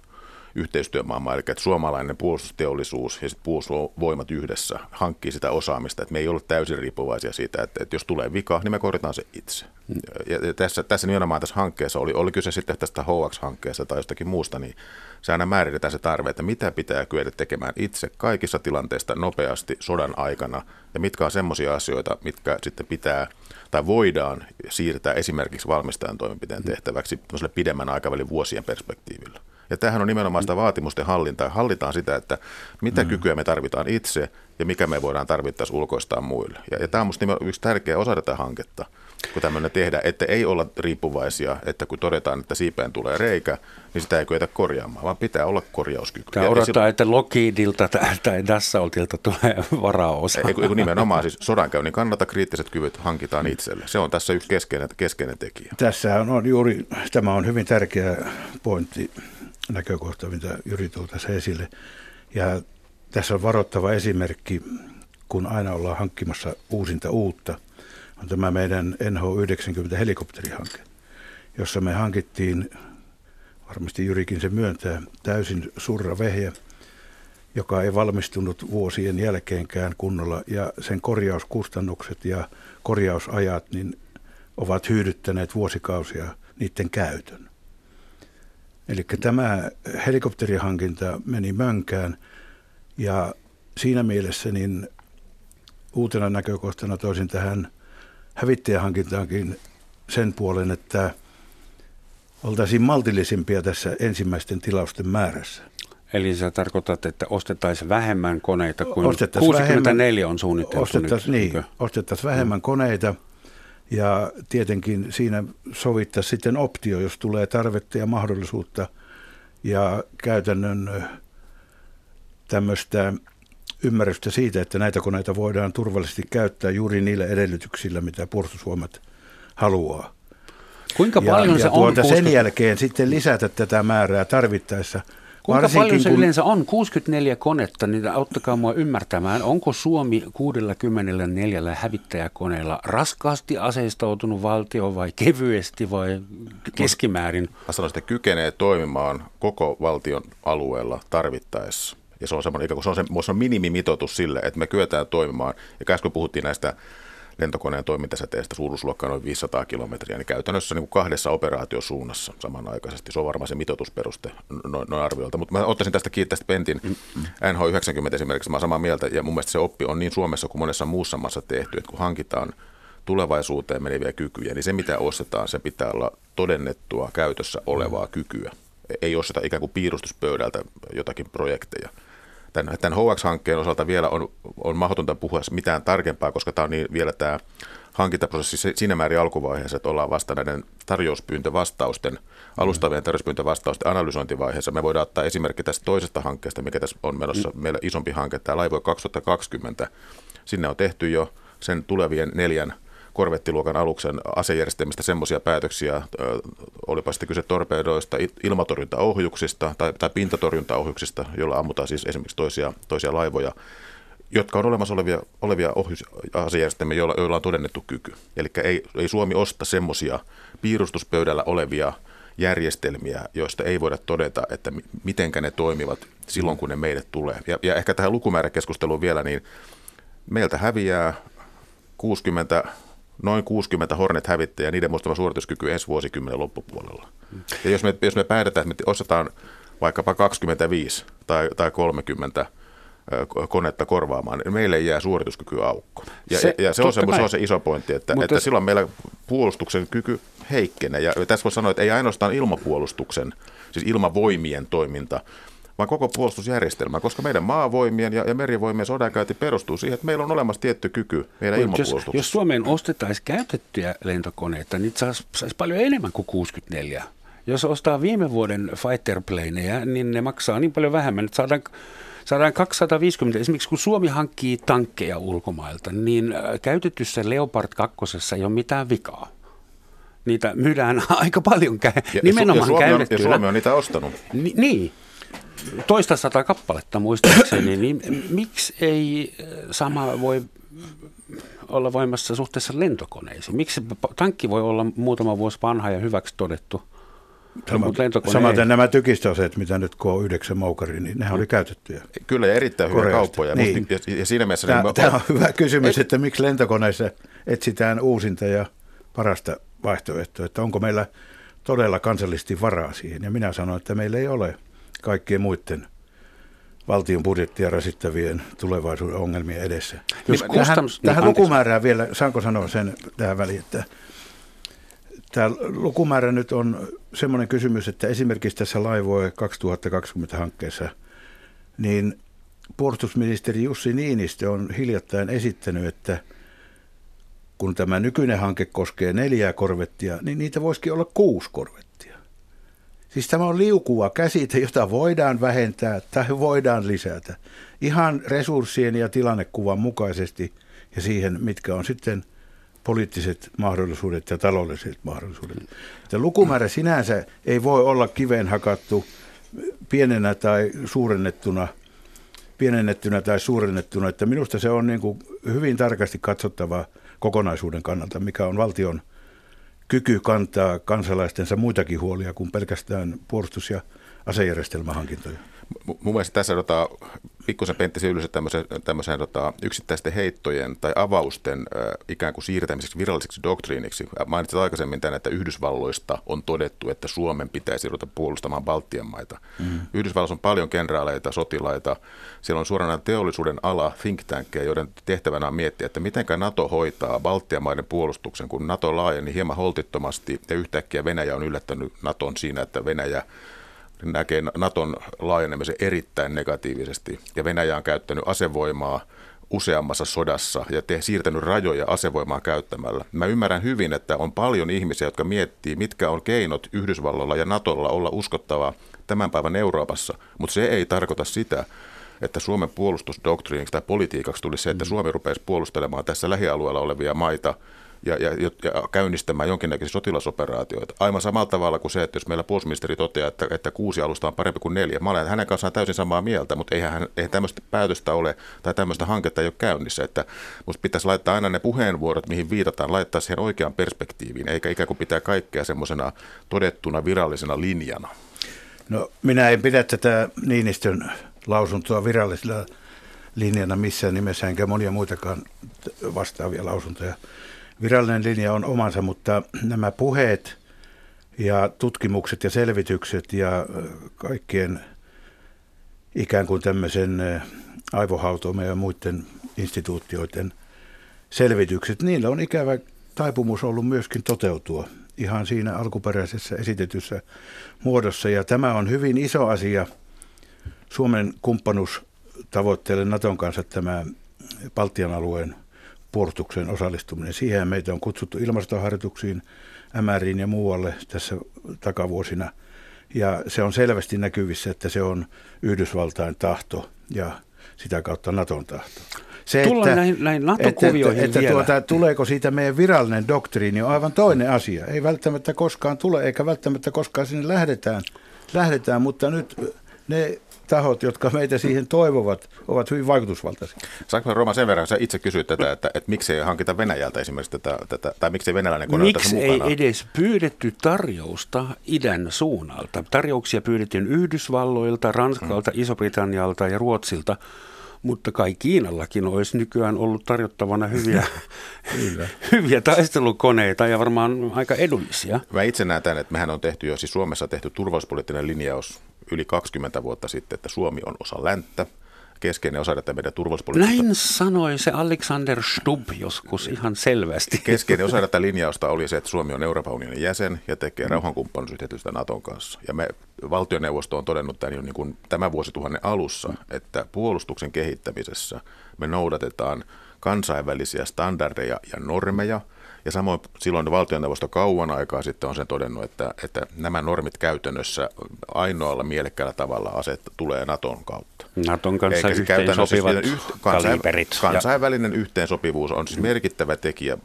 yhteistyömaailmaa, eli että suomalainen puolustusteollisuus ja sitten puolustusvoimat yhdessä hankkii sitä osaamista, että me ei ole täysin riippuvaisia siitä, että, että jos tulee vika, niin me korjataan se itse. Ja, ja tässä, tässä nimenomaan tässä hankkeessa, oli, oli kyse sitten tästä HX-hankkeesta tai jostakin muusta, niin se aina määritetään se tarve, että mitä pitää kyetä tekemään itse kaikissa tilanteissa nopeasti sodan aikana, ja mitkä on semmoisia asioita, mitkä sitten pitää tai voidaan siirtää esimerkiksi valmistajan toimenpiteen tehtäväksi pidemmän aikavälin vuosien perspektiivillä. Ja tämähän on nimenomaan sitä vaatimusten hallintaa. Hallitaan sitä, että mitä mm. kykyä me tarvitaan itse ja mikä me voidaan tarvittaessa ulkoistaa muille. Ja, ja tämä on minusta yksi tärkeä osa tätä hanketta, kun tämmöinen tehdä, että ei olla riippuvaisia, että kun todetaan, että siipeen tulee reikä, niin sitä ei kyetä korjaamaan, vaan pitää olla korjauskyky. Tämä odottaa, ja että Lockheedilta tai Dassaultilta tulee varaosa. Ei, kun nimenomaan siis sodankäynnin kannalta kriittiset kyvyt hankitaan itselle. Se on tässä yksi keskeinen, keskeinen tekijä. Tässä on juuri, tämä on hyvin tärkeä pointti näkökohta, mitä Jyri tuo tässä esille. Ja tässä on varoittava esimerkki, kun aina ollaan hankkimassa uusinta uutta, on tämä meidän NH-90 helikopterihanke, jossa me hankittiin, varmasti Jyrikin se myöntää, täysin surra vehje, joka ei valmistunut vuosien jälkeenkään kunnolla, ja sen korjauskustannukset ja korjausajat niin ovat hyydyttäneet vuosikausia niiden käytön. Eli tämä helikopterihankinta meni mönkään ja siinä mielessä niin uutena näkökohtana toisin tähän hävittäjähankintaankin sen puolen, että oltaisiin maltillisimpia tässä ensimmäisten tilausten määrässä. Eli sä tarkoitat, että ostettaisiin vähemmän koneita kuin 64 vähemmän, on suunniteltu ostettaisiin, nyt. Niin, ostettaisiin vähemmän koneita – ja tietenkin siinä sovittaa sitten optio, jos tulee tarvetta ja mahdollisuutta ja käytännön tämmöistä ymmärrystä siitä, että näitä koneita voidaan turvallisesti käyttää juuri niillä edellytyksillä, mitä puolustusvoimat haluaa. Kuinka paljon ja, se ja tuota on? Sen jälkeen sitten lisätä tätä määrää tarvittaessa – Kuinka Varsinkin paljon se kun... yleensä on? 64 konetta, niin auttakaa mua ymmärtämään. Onko Suomi 64 hävittäjäkoneella raskaasti aseistautunut valtio vai kevyesti vai keskimäärin? Mä sanoisin, että kykenee toimimaan koko valtion alueella tarvittaessa. Ja se on semmoinen, se on, se, se on minimimitoitus sille, että me kyetään toimimaan. Ja äsken puhuttiin näistä lentokoneen toimintasäteestä suuruusluokka noin 500 kilometriä, niin käytännössä niin kuin kahdessa operaatiosuunnassa samanaikaisesti. Se on varmaan se mitoitusperuste noin, noin arviolta. Mutta mä ottaisin tästä kiinni tästä Pentin NH90 esimerkiksi, mä olen samaa mieltä, ja mun mielestä se oppi on niin Suomessa kuin monessa muussa maassa tehty, että kun hankitaan tulevaisuuteen meneviä kykyjä, niin se mitä ostetaan, se pitää olla todennettua käytössä olevaa kykyä. Ei osteta ikään kuin piirustuspöydältä jotakin projekteja tämän, tämän HX-hankkeen osalta vielä on, on mahdotonta puhua mitään tarkempaa, koska tämä on niin vielä tämä hankintaprosessi siinä määrin alkuvaiheessa, että ollaan vasta näiden tarjouspyyntövastausten, alustavien tarjouspyyntövastausten analysointivaiheessa. Me voidaan ottaa esimerkki tästä toisesta hankkeesta, mikä tässä on menossa mm. meillä isompi hanke, tämä Laivue 2020. Sinne on tehty jo sen tulevien neljän korvettiluokan aluksen asejärjestelmistä semmoisia päätöksiä, olipa sitten kyse torpedoista, ilmatorjuntaohjuksista tai, tai pintatorjuntaohjuksista, joilla ammutaan siis esimerkiksi toisia, toisia laivoja, jotka on olemassa olevia, olevia ohjusasejärjestelmiä, joilla, joilla on todennettu kyky. Eli ei, ei Suomi osta semmoisia piirustuspöydällä olevia järjestelmiä, joista ei voida todeta, että mitenkä ne toimivat silloin, kun ne meille tulee. Ja, ja ehkä tähän lukumääräkeskusteluun vielä, niin meiltä häviää 60 noin 60 Hornet-hävittäjää, niiden muistava suorituskyky ensi vuosikymmenen loppupuolella. Ja jos me, jos me päätetään, että me ostetaan vaikkapa 25 tai, tai 30 konetta korvaamaan, niin meille jää suorituskyky aukko. Ja se, ja se, on se, se on se iso pointti, että, että jos... silloin meillä puolustuksen kyky heikkenee. Ja tässä voi sanoa, että ei ainoastaan ilmapuolustuksen, siis ilmavoimien toiminta, vaan koko puolustusjärjestelmä, koska meidän maavoimien ja, ja merivoimien sodankäynti perustuu siihen, että meillä on olemassa tietty kyky meidän ilmapuolustuksessa. Jos, jos Suomeen ostettaisiin käytettyjä lentokoneita, niin saisi sais paljon enemmän kuin 64. Jos ostaa viime vuoden fighterplaneja, niin ne maksaa niin paljon vähemmän, että saadaan saadaan 250, esimerkiksi kun Suomi hankkii tankkeja ulkomailta, niin äh, käytetyssä Leopard 2 ei ole mitään vikaa. Niitä myydään aika paljon kä- ja, nimenomaan ja Suomi, on, ja Suomi on niitä ostanut. Ni, niin, toista sata kappaletta muistaakseni, niin miksi ei äh, sama voi olla voimassa suhteessa lentokoneisiin? Miksi tankki voi olla muutama vuosi vanha ja hyväksi todettu? Samat, samaten ei. nämä tykistöaseet, mitä nyt K9 moukari, niin nehän oli käytettyjä. Kyllä ja erittäin hyviä kauppoja. Niin. Ja, ja siinä mielessä... Tämä, niin tämä on hyvä kysymys, et, että miksi lentokoneissa etsitään uusinta ja parasta vaihtoehtoa, että onko meillä todella kansallisesti varaa siihen. Ja minä sanon, että meillä ei ole kaikkien muiden valtion budjettia rasittavien tulevaisuuden ongelmien edessä. Jos niin, tähän, niin, tähän lukumäärään vielä, saanko sanoa sen tähän väliin, että Tämä lukumäärä nyt on semmoinen kysymys, että esimerkiksi tässä Laivoe 2020 hankkeessa, niin puolustusministeri Jussi Niinistö on hiljattain esittänyt, että kun tämä nykyinen hanke koskee neljää korvettia, niin niitä voisikin olla kuusi korvettia. Siis tämä on liukuva käsite, jota voidaan vähentää tai voidaan lisätä ihan resurssien ja tilannekuvan mukaisesti ja siihen, mitkä on sitten – poliittiset mahdollisuudet ja taloudelliset mahdollisuudet. Että lukumäärä sinänsä ei voi olla kiveen hakattu pienenä tai suurennettuna, pienennettynä tai suurennettuna. Että minusta se on niin kuin hyvin tarkasti katsottava kokonaisuuden kannalta, mikä on valtion kyky kantaa kansalaistensa muitakin huolia kuin pelkästään puolustus- ja asejärjestelmähankintoja. Mun mielestä tässä tota, pikkusen Pentti Syylyssä tämmöisen, tämmöisen tota, yksittäisten heittojen tai avausten äh, ikään kuin siirtämiseksi viralliseksi doktriiniksi. Mainitsit aikaisemmin tämän, että Yhdysvalloista on todettu, että Suomen pitäisi ruveta puolustamaan Baltian maita. Mm. Yhdysvalloissa on paljon kenraaleita, sotilaita. Siellä on suoraan teollisuuden ala, think tankkeja, joiden tehtävänä on miettiä, että miten NATO hoitaa Baltian maiden puolustuksen, kun NATO laajeni hieman holtittomasti ja yhtäkkiä Venäjä on yllättänyt NATOn siinä, että Venäjä näkee Naton laajenemisen erittäin negatiivisesti. Ja Venäjä on käyttänyt asevoimaa useammassa sodassa ja te, siirtänyt rajoja asevoimaa käyttämällä. Mä ymmärrän hyvin, että on paljon ihmisiä, jotka miettii, mitkä on keinot Yhdysvalloilla ja Natolla olla uskottavaa tämän päivän Euroopassa, mutta se ei tarkoita sitä, että Suomen puolustusdoktriiniksi tai politiikaksi tulisi se, että mm. Suomi rupeaisi puolustelemaan tässä lähialueella olevia maita – ja, ja, ja käynnistämään jonkinnäköisiä sotilasoperaatioita. Aivan samalla tavalla kuin se, että jos meillä puolustusministeri toteaa, että, että kuusi alusta on parempi kuin neljä. Mä olen hänen kanssaan täysin samaa mieltä, mutta eihän, eihän tämmöistä päätöstä ole tai tämmöistä hanketta ei ole käynnissä. Että musta pitäisi laittaa aina ne puheenvuorot, mihin viitataan, laittaa siihen oikeaan perspektiiviin, eikä ikään kuin pitää kaikkea semmoisena todettuna virallisena linjana. No minä en pidä tätä Niinistön lausuntoa virallisella linjana missään nimessä, enkä monia muitakaan vastaavia lausuntoja virallinen linja on omansa, mutta nämä puheet ja tutkimukset ja selvitykset ja kaikkien ikään kuin tämmöisen aivohautomme ja muiden instituutioiden selvitykset, niillä on ikävä taipumus ollut myöskin toteutua ihan siinä alkuperäisessä esitetyssä muodossa. Ja tämä on hyvin iso asia Suomen kumppanuustavoitteelle Naton kanssa tämä Baltian alueen – puolustukseen osallistuminen. Siihen meitä on kutsuttu ilmastoharjoituksiin, MRiin ja muualle tässä takavuosina. Ja se on selvästi näkyvissä, että se on Yhdysvaltain tahto ja sitä kautta Naton tahto. Se, Tullaan että, näihin, näihin NATO-kuvioihin että, että, tuota, tuleeko siitä meidän virallinen doktriini on aivan toinen asia. Ei välttämättä koskaan tule, eikä välttämättä koskaan sinne lähdetään, lähdetään mutta nyt ne tahot, jotka meitä siihen toivovat, ovat hyvin vaikutusvaltaisia. Saanko Roma sen verran, sä itse kysyit tätä, että, että miksi ei hankita Venäjältä esimerkiksi tätä, tätä tai miksi ei venäläinen kone Miksi ei edes pyydetty tarjousta idän suunnalta? Tarjouksia pyydettiin Yhdysvalloilta, Ranskalta, mm. Iso-Britannialta ja Ruotsilta, Mutta kai Kiinallakin olisi nykyään ollut tarjottavana hyviä, hyviä taistelukoneita ja varmaan aika edullisia. Mä itse näen tämän, että mehän on tehty jo, siis Suomessa tehty turvallisuuspoliittinen linjaus yli 20 vuotta sitten, että Suomi on osa länttä, keskeinen osa tätä meidän turvallisuuspolitiikkaa. Näin sanoi se Alexander Stubb joskus ihan selvästi. Keskeinen osa tätä linjausta oli se, että Suomi on Euroopan unionin jäsen ja tekee mm. rauhankumppanuusyhteistyötä Naton kanssa. Ja me valtioneuvosto on todennut tämän jo niin kuin tämän vuosituhannen alussa, että puolustuksen kehittämisessä me noudatetaan kansainvälisiä standardeja ja normeja – ja samoin silloin valtioneuvosto kauan aikaa sitten on sen todennut, että, että nämä normit käytännössä ainoalla mielekkäällä tavalla aset tulee Naton kautta. Naton kanssa Eikä yhteen sopivat yht, kaliberit. Kansainvälinen ja... yhteensopivuus on siis merkittävä tekijä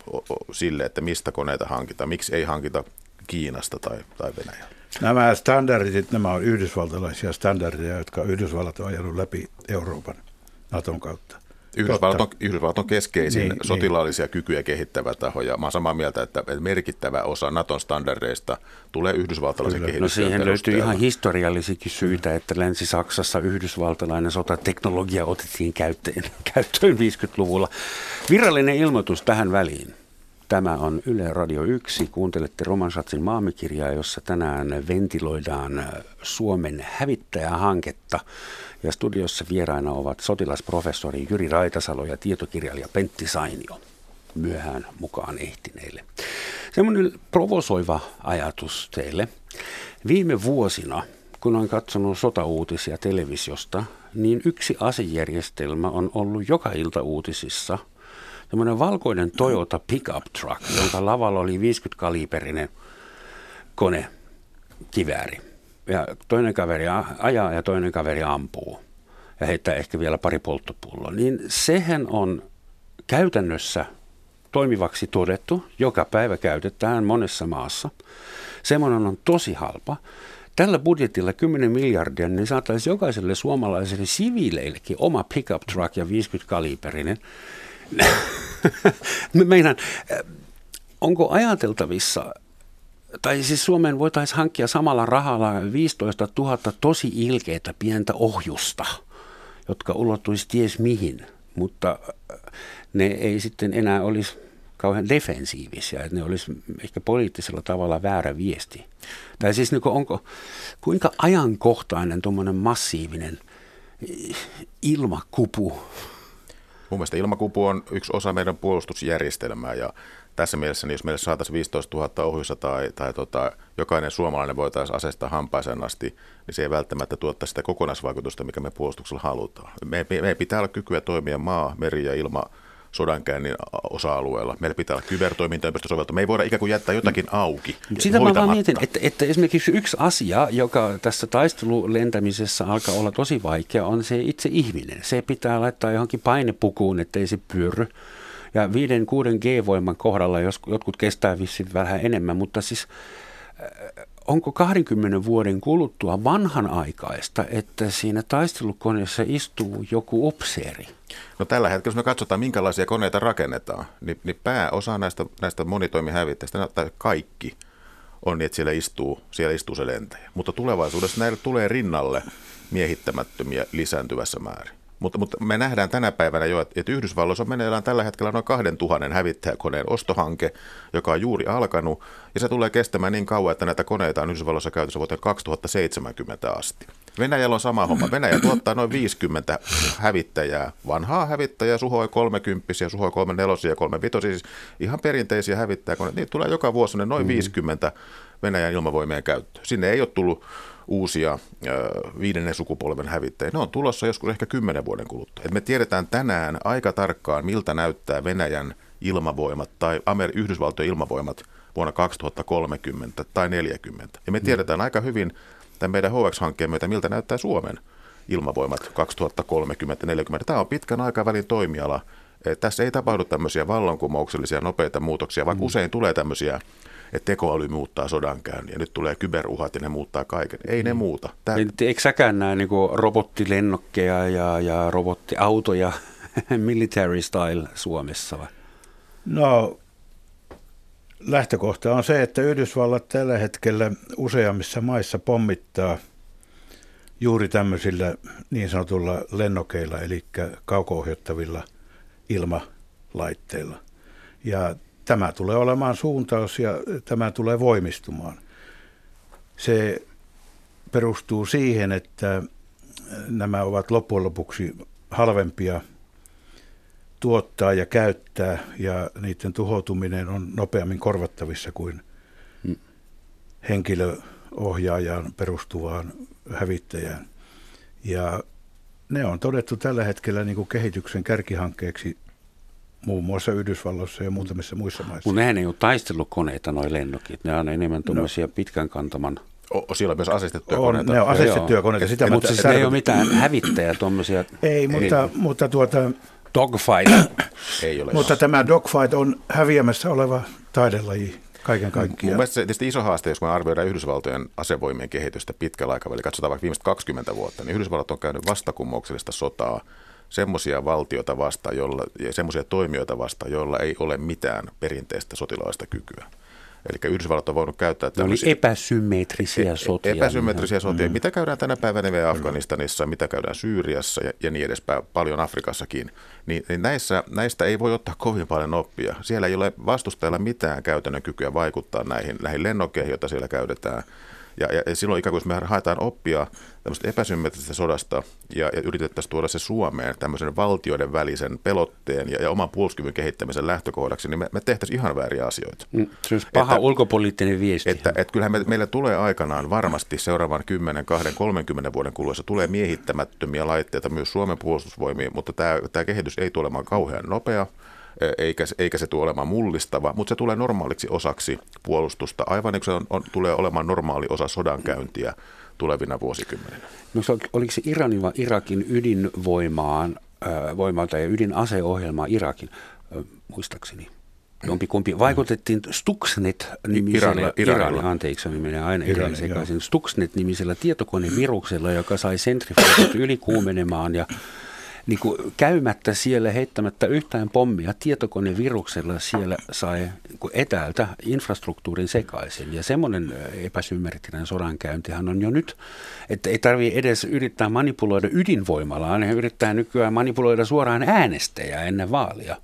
sille, että mistä koneita hankitaan, miksi ei hankita Kiinasta tai, tai Venäjältä. Nämä standardit, nämä on yhdysvaltalaisia standardeja, jotka Yhdysvallat on ajanut läpi Euroopan Naton kautta. Yhdysvallat on, Yhdysvallat on keskeisin niin, niin. sotilaallisia niin. kykyjä kehittävä taho, ja mä olen samaa mieltä, että merkittävä osa Naton standardeista tulee yhdysvaltalaisen kehityksen No siihen löytyy ihan historiallisikin syitä, että Länsi-Saksassa yhdysvaltalainen sotateknologia otettiin käyttöön, käyttöön 50-luvulla. Virallinen ilmoitus tähän väliin. Tämä on Yle Radio 1. Kuuntelette Romansatsin maamikirjaa, jossa tänään ventiloidaan Suomen hävittäjähanketta. Ja studiossa vieraina ovat sotilasprofessori Jyri Raitasalo ja tietokirjailija Pentti Sainio myöhään mukaan ehtineille. Semmoinen provosoiva ajatus teille. Viime vuosina, kun olen katsonut sotauutisia televisiosta, niin yksi asejärjestelmä on ollut joka ilta uutisissa. Semmoinen valkoinen Toyota pickup truck, jonka lavalla oli 50-kaliberinen kone, kivääri ja toinen kaveri ajaa ja toinen kaveri ampuu ja heittää ehkä vielä pari polttopulloa, niin sehän on käytännössä toimivaksi todettu, joka päivä käytetään monessa maassa. Semmoinen on tosi halpa. Tällä budjetilla 10 miljardia, niin saataisiin jokaiselle suomalaiselle siviileillekin oma pickup truck ja 50 kaliberinen. Meidän, onko ajateltavissa, tai siis Suomeen voitaisiin hankkia samalla rahalla 15 000 tosi ilkeitä pientä ohjusta, jotka ulottuisi ties mihin, mutta äh, ne ei sitten enää olisi kauhean defensiivisiä, että ne olisi ehkä poliittisella tavalla väärä viesti. Tai siis niin onko, kuinka ajankohtainen tuommoinen massiivinen ilmakupu Mun mielestä ilmakupu on yksi osa meidän puolustusjärjestelmää ja tässä mielessä, niin jos meille saataisiin 15 000 ohjussa tai, tai tota, jokainen suomalainen voitaisiin asestaa hampaisen asti, niin se ei välttämättä tuottaa sitä kokonaisvaikutusta, mikä me puolustuksella halutaan. Me, me, me pitää olla kykyä toimia maa, meri ja ilma sodankäynnin osa-alueella. Meillä pitää olla kybertoimintaympäristö sovelta. Me ei voida ikään kuin jättää jotakin auki. Sitä mä vaan mietin, että, että esimerkiksi yksi asia, joka tässä taistelulentämisessä alkaa olla tosi vaikea, on se itse ihminen. Se pitää laittaa johonkin painepukuun, ettei se pyörry. Ja 5-6 G-voiman kohdalla jos, jotkut kestää vissiin vähän enemmän, mutta siis onko 20 vuoden kuluttua vanhanaikaista, että siinä taistelukoneessa istuu joku upseeri? No tällä hetkellä, jos me katsotaan, minkälaisia koneita rakennetaan, niin, niin pääosa näistä, näistä monitoimihävittäjistä, tai kaikki, on niin, että siellä istuu, siellä istuu se lentäjä. Mutta tulevaisuudessa näille tulee rinnalle miehittämättömiä lisääntyvässä määrin. Mutta, mutta me nähdään tänä päivänä jo, että Yhdysvalloissa meneillään tällä hetkellä noin 2000 hävittäjäkoneen ostohanke, joka on juuri alkanut, ja se tulee kestämään niin kauan, että näitä koneita on Yhdysvalloissa käytössä vuoteen 2070 asti. Venäjällä on sama homma. Venäjä tuottaa noin 50 hävittäjää, vanhaa hävittäjää, Suhoi 30, Suhoi 34 ja 35, siis ihan perinteisiä hävittäjäkoneita. Niitä tulee joka vuosi noin 50 mm-hmm. Venäjän ilmavoimien käyttöön. Sinne ei ole tullut uusia viidennen sukupolven hävittäjiä. Ne on tulossa joskus ehkä kymmenen vuoden kuluttua. Et me tiedetään tänään aika tarkkaan, miltä näyttää Venäjän ilmavoimat tai Amer- Yhdysvaltojen ilmavoimat vuonna 2030 tai 40. Ja me mm. tiedetään aika hyvin tämän meidän HX-hankkeen myötä, miltä näyttää Suomen ilmavoimat 2030-40. Tämä on pitkän aikavälin toimiala. Tässä ei tapahdu tämmöisiä vallankumouksellisia nopeita muutoksia, vaikka mm. usein tulee tämmöisiä että tekoäly muuttaa sodankäynnin ja nyt tulee kyberuhat ja ne muuttaa kaiken. Ei ne mm. muuta. Tää... Eikö säkään näe niin robottilennokkeja ja, ja robottiautoja military style Suomessa vai? No lähtökohta on se, että Yhdysvallat tällä hetkellä useammissa maissa pommittaa juuri tämmöisillä niin sanotulla lennokeilla, eli kauko-ohjattavilla ilmalaitteilla. Ja tämä tulee olemaan suuntaus ja tämä tulee voimistumaan. Se perustuu siihen, että nämä ovat loppujen lopuksi halvempia tuottaa ja käyttää ja niiden tuhoutuminen on nopeammin korvattavissa kuin hmm. henkilöohjaajaan perustuvaan hävittäjään. Ja ne on todettu tällä hetkellä niin kuin kehityksen kärkihankkeeksi muun muassa Yhdysvalloissa ja muutamissa muissa maissa. Mutta nehän ei ole taistelukoneita, nuo lennokit. Ne on enemmän tuommoisia no. pitkän kantaman O, siellä on myös asestettuja on, koneita. Ne on asestettuja koneita. Sitä mutta siis ei ole mitään hävittäjää tuommoisia. Ei, mutta, ei. mutta tuota... Dogfight. ei ole. Mutta tämä dogfight on häviämässä oleva taidelaji kaiken kaikkiaan. Mun mielestä se tietysti iso haaste, jos me arvioidaan Yhdysvaltojen asevoimien kehitystä pitkällä aikavälillä, katsotaan vaikka viimeiset 20 vuotta, niin Yhdysvallat on käynyt vastakummouksellista sotaa semmoisia valtioita vastaan jolla, ja semmoisia toimijoita vastaan, joilla ei ole mitään perinteistä sotilaista kykyä. Eli Yhdysvallat on voinut käyttää tämmöisiä... Oli epäsymmetrisiä e- sotia. Epäsymmetrisiä sotia. Mm. Mitä käydään tänä päivänä vielä Afganistanissa, mitä käydään Syyriassa ja, ja niin edespäin, paljon Afrikassakin. Niin, niin näissä, näistä ei voi ottaa kovin paljon oppia. Siellä ei ole vastustajalla mitään käytännön kykyä vaikuttaa näihin, näihin lennokkeihin, joita siellä käytetään – ja, ja silloin ikään kuin me haetaan oppia tämmöistä epäsymmetrisestä sodasta ja, ja yritettäisiin tuoda se Suomeen tämmöisen valtioiden välisen pelotteen ja, ja oman puolustuskyvyn kehittämisen lähtökohdaksi, niin me, me tehtäisiin ihan vääriä asioita. Mm, se olisi paha että, ulkopoliittinen viesti. Että, että kyllähän me, meille tulee aikanaan varmasti seuraavan 10, 20, 30 vuoden kuluessa tulee miehittämättömiä laitteita myös Suomen puolustusvoimiin, mutta tämä, tämä kehitys ei tule olemaan kauhean nopea eikä, eikä se tule olemaan mullistava, mutta se tulee normaaliksi osaksi puolustusta, aivan niin kuin se on, on, tulee olemaan normaali osa sodankäyntiä tulevina vuosikymmeninä. No, oliko se Iranin vai Irakin ydinvoimaan, voimalta ja ydinaseohjelmaa Irakin, muistaakseni? Jompikumpi. Vaikutettiin Stuxnet-nimisellä, Irani, anteeksi, menee aina Irani, sekaisin, Stuxnet-nimisellä tietokoneviruksella, joka sai sentrifuusit ylikuumenemaan ja niin kuin käymättä siellä heittämättä yhtään pommia tietokoneviruksella siellä sai niin etäältä infrastruktuurin sekaisin. Ja semmoinen epäsymmetrinen sodankäyntihän on jo nyt, että ei tarvitse edes yrittää manipuloida ydinvoimalaa, ne yrittää nykyään manipuloida suoraan äänestäjää ennen vaalia.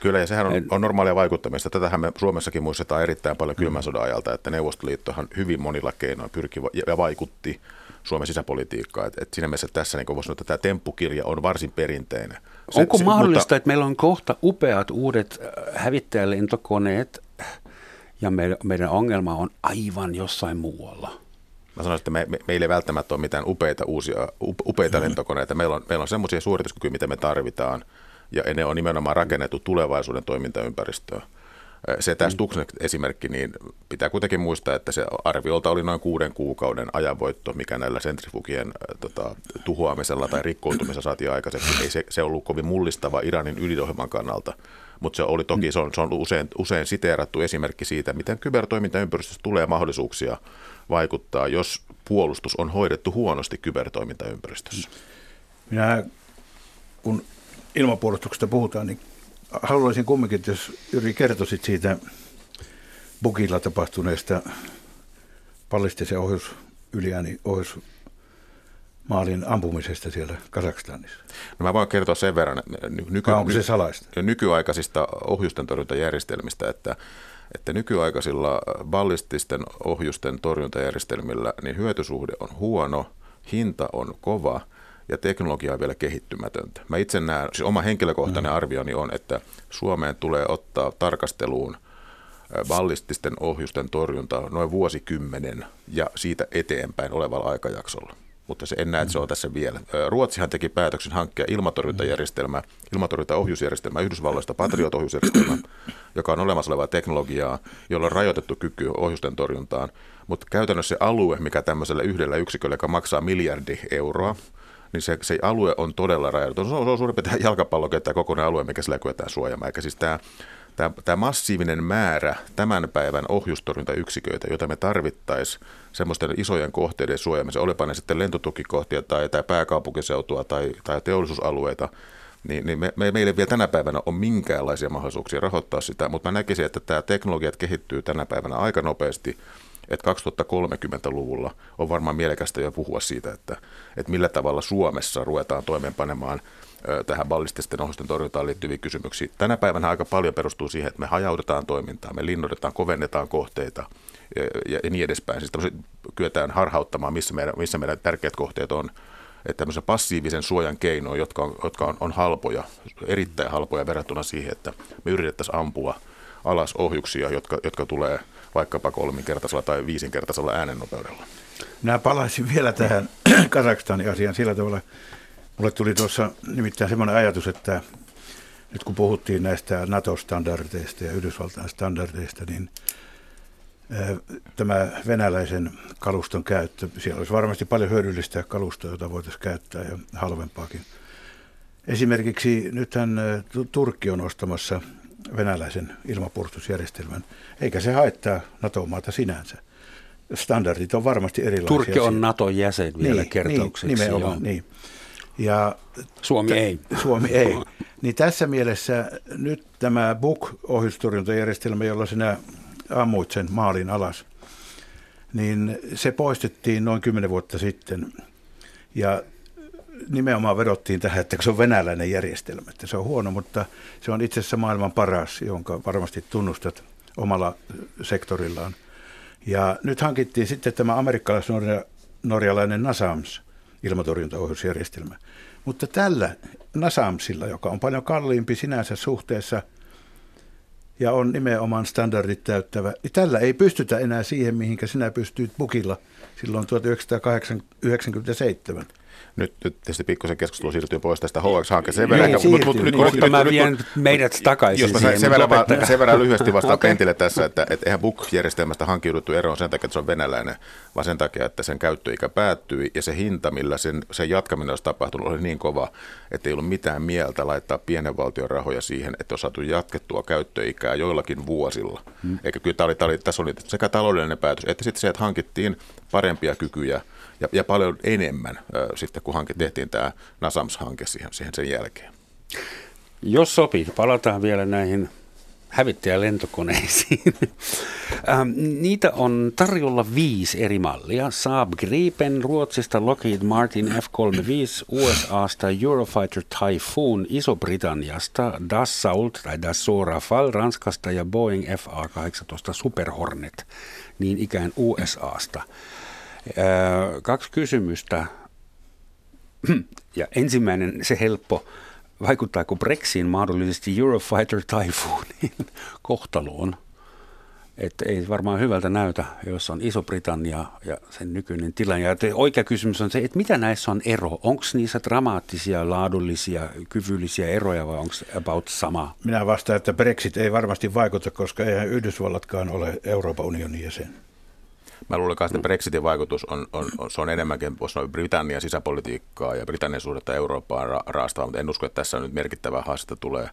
Kyllä, ja sehän on, on normaalia vaikuttamista. Tätähän me Suomessakin muistetaan erittäin paljon kylmän sodan ajalta, että Neuvostoliittohan hyvin monilla keinoin pyrki ja vaikutti Suomen sisäpolitiikkaa. Et, et siinä mielessä tässä niin voisi sanoa, että tämä temppukirja on varsin perinteinen. Se, Onko se, mahdollista, mutta, että meillä on kohta upeat uudet äh, hävittäjälentokoneet ja me, meidän ongelma on aivan jossain muualla? Mä sanoisin, että me, me, meillä ei välttämättä ole mitään upeita, uusia, upeita mm-hmm. lentokoneita. Meillä on, meillä on semmoisia suorituskykyjä, mitä me tarvitaan, ja ne on nimenomaan rakennettu tulevaisuuden toimintaympäristöön. Se tämä mm. Stuxnet-esimerkki, niin pitää kuitenkin muistaa, että se arviolta oli noin kuuden kuukauden ajanvoitto, mikä näillä sentrifugien tota, tuhoamisella tai rikkoutumisella saatiin aikaiseksi. Ei se, se ollut kovin mullistava Iranin ydinohjelman kannalta, mutta se oli toki, se on, se on usein, usein siteerattu esimerkki siitä, miten kybertoimintaympäristössä tulee mahdollisuuksia vaikuttaa, jos puolustus on hoidettu huonosti kybertoimintaympäristössä. Minä, kun ilmapuolustuksesta puhutaan, niin haluaisin kumminkin, että jos Jyri kertoisit siitä Bukilla tapahtuneesta pallistisen ohjus, yliääni ohjus maalin ampumisesta siellä Kazakstanissa? No mä voin kertoa sen verran nyky- onko se salaista? nykyaikaisista ohjusten torjuntajärjestelmistä, että, että nykyaikaisilla ballististen ohjusten torjuntajärjestelmillä niin hyötysuhde on huono, hinta on kova – ja teknologia on vielä kehittymätöntä. Mä itse näen, siis oma henkilökohtainen mm. arvioni on, että Suomeen tulee ottaa tarkasteluun ballististen ohjusten torjunta noin vuosikymmenen ja siitä eteenpäin olevalla aikajaksolla. Mutta se en näe, että se on tässä vielä. Ruotsihan teki päätöksen hankkia ilmatorjuntajärjestelmä, ilmatorjuntaohjusjärjestelmä Yhdysvalloista, Patriot-ohjusjärjestelmä, joka on olemassa olevaa teknologiaa, jolla on rajoitettu kyky ohjusten torjuntaan. Mutta käytännössä se alue, mikä tämmöisellä yhdellä yksiköllä, joka maksaa miljardi euroa, niin se, se alue on todella rajoitettu. Se on, se on suurin piirtein jalkapallokenttä kokonainen alue, mikä sillä kyetään suojamaan. Eikä siis tämä, tämä, tämä massiivinen määrä tämän päivän ohjustorjuntayksiköitä, joita me tarvittaisiin semmoisten isojen kohteiden suojaamiseen, olipa ne sitten lentotukikohtia tai, tai pääkaupunkiseutua tai, tai teollisuusalueita, niin, niin me, me, meille vielä tänä päivänä on minkäänlaisia mahdollisuuksia rahoittaa sitä, mutta mä näkisin, että tämä teknologiat kehittyy tänä päivänä aika nopeasti että 2030-luvulla on varmaan mielekästä jo puhua siitä, että, että millä tavalla Suomessa ruvetaan toimeenpanemaan tähän ballististen ohjusten torjuntaan liittyviä kysymyksiä. Tänä päivänä aika paljon perustuu siihen, että me hajautetaan toimintaa, me linnoitetaan, kovennetaan kohteita ja, ja niin edespäin. Siis kyetään harhauttamaan, missä meidän, missä meidän tärkeät kohteet on että tämmöisen passiivisen suojan keinoja, jotka, on, jotka on, on halpoja, erittäin halpoja verrattuna siihen, että me yritettäisiin ampua alas ohjuksia, jotka, jotka tulee vaikkapa kolminkertaisella tai viisinkertaisella äänennopeudella. Minä palaisin vielä tähän Kazakstanin asiaan sillä tavalla. Mulle tuli tuossa nimittäin semmoinen ajatus, että nyt kun puhuttiin näistä NATO-standardeista ja Yhdysvaltain standardeista, niin – tämä venäläisen kaluston käyttö. Siellä olisi varmasti paljon hyödyllistä kalustoa, jota voitaisiin käyttää ja halvempaakin. Esimerkiksi nythän Turkki on ostamassa venäläisen ilmapuolustusjärjestelmän, eikä se haittaa NATO-maata sinänsä. Standardit on varmasti erilaisia. Turkki on NATO-jäsen vielä niin, kertaukseksi. Niin, nimenomaan, niin. Ja Suomi t- ei. Suomi ei. Niin tässä mielessä nyt tämä BUK-ohjustorjuntajärjestelmä, jolla sinä ammuit sen maalin alas, niin se poistettiin noin kymmenen vuotta sitten. Ja nimenomaan vedottiin tähän, että se on venäläinen järjestelmä, että se on huono, mutta se on itse asiassa maailman paras, jonka varmasti tunnustat omalla sektorillaan. Ja nyt hankittiin sitten tämä amerikkalais-norjalainen NASAMS ilmatorjuntaohjusjärjestelmä. Mutta tällä NASAMSilla, joka on paljon kalliimpi sinänsä suhteessa – ja on nimenomaan standardit täyttävä, niin tällä ei pystytä enää siihen, mihinkä sinä pystyit bukilla silloin 1997. Nyt, nyt tietysti pikkusen keskustelu siirtyy pois tästä HX-hankkeesta. Sen verran, niin, mutta, mutta, nyt, mutta nyt, mä vien nyt, meidät takaisin jos siihen. Sen verran, sen verran lyhyesti vastaan okay. Pentille tässä, että, että eihän BUK-järjestelmästä hankiuduttu eroon sen takia, että se on venäläinen, vaan sen takia, että sen käyttöikä päättyi ja se hinta, millä sen, sen jatkaminen olisi tapahtunut, oli niin kova, että ei ollut mitään mieltä laittaa pienen valtion rahoja siihen, että on saatu jatkettua käyttöikää joillakin vuosilla. Hmm. Eikä kyllä tämä oli, tämä oli, tässä oli sekä taloudellinen päätös, että sitten se, että hankittiin parempia kykyjä – ja, ja paljon enemmän ö, sitten, kun hanke, tehtiin tämä NASAMS-hanke siihen, siihen sen jälkeen. Jos sopii, palataan vielä näihin hävittäjälentokoneisiin. ähm, niitä on tarjolla viisi eri mallia. Saab Gripen, Ruotsista Lockheed Martin F-35, USAsta Eurofighter Typhoon, Iso-Britanniasta Dassault tai Dassault Rafale, Ranskasta ja Boeing FA-18 Super Hornet, niin ikään USAsta. Kaksi kysymystä. Ja ensimmäinen, se helppo. Vaikuttaako Brexin mahdollisesti Eurofighter Typhoonin kohtaloon? Että ei varmaan hyvältä näytä, jos on Iso-Britannia ja sen nykyinen tilanne. Ja oikea kysymys on se, että mitä näissä on ero? Onko niissä dramaattisia, laadullisia, kyvyllisiä eroja vai onko about sama? Minä vastaan, että Brexit ei varmasti vaikuta, koska eihän Yhdysvallatkaan ole Euroopan unionin jäsen. Mä luulen, että Brexitin vaikutus on, on, on, se on enemmänkin sanoa, Britannian sisäpolitiikkaa ja Britannian suhdetta Eurooppaan ra- raastava, mutta en usko, että tässä on nyt merkittävää haastetta tulee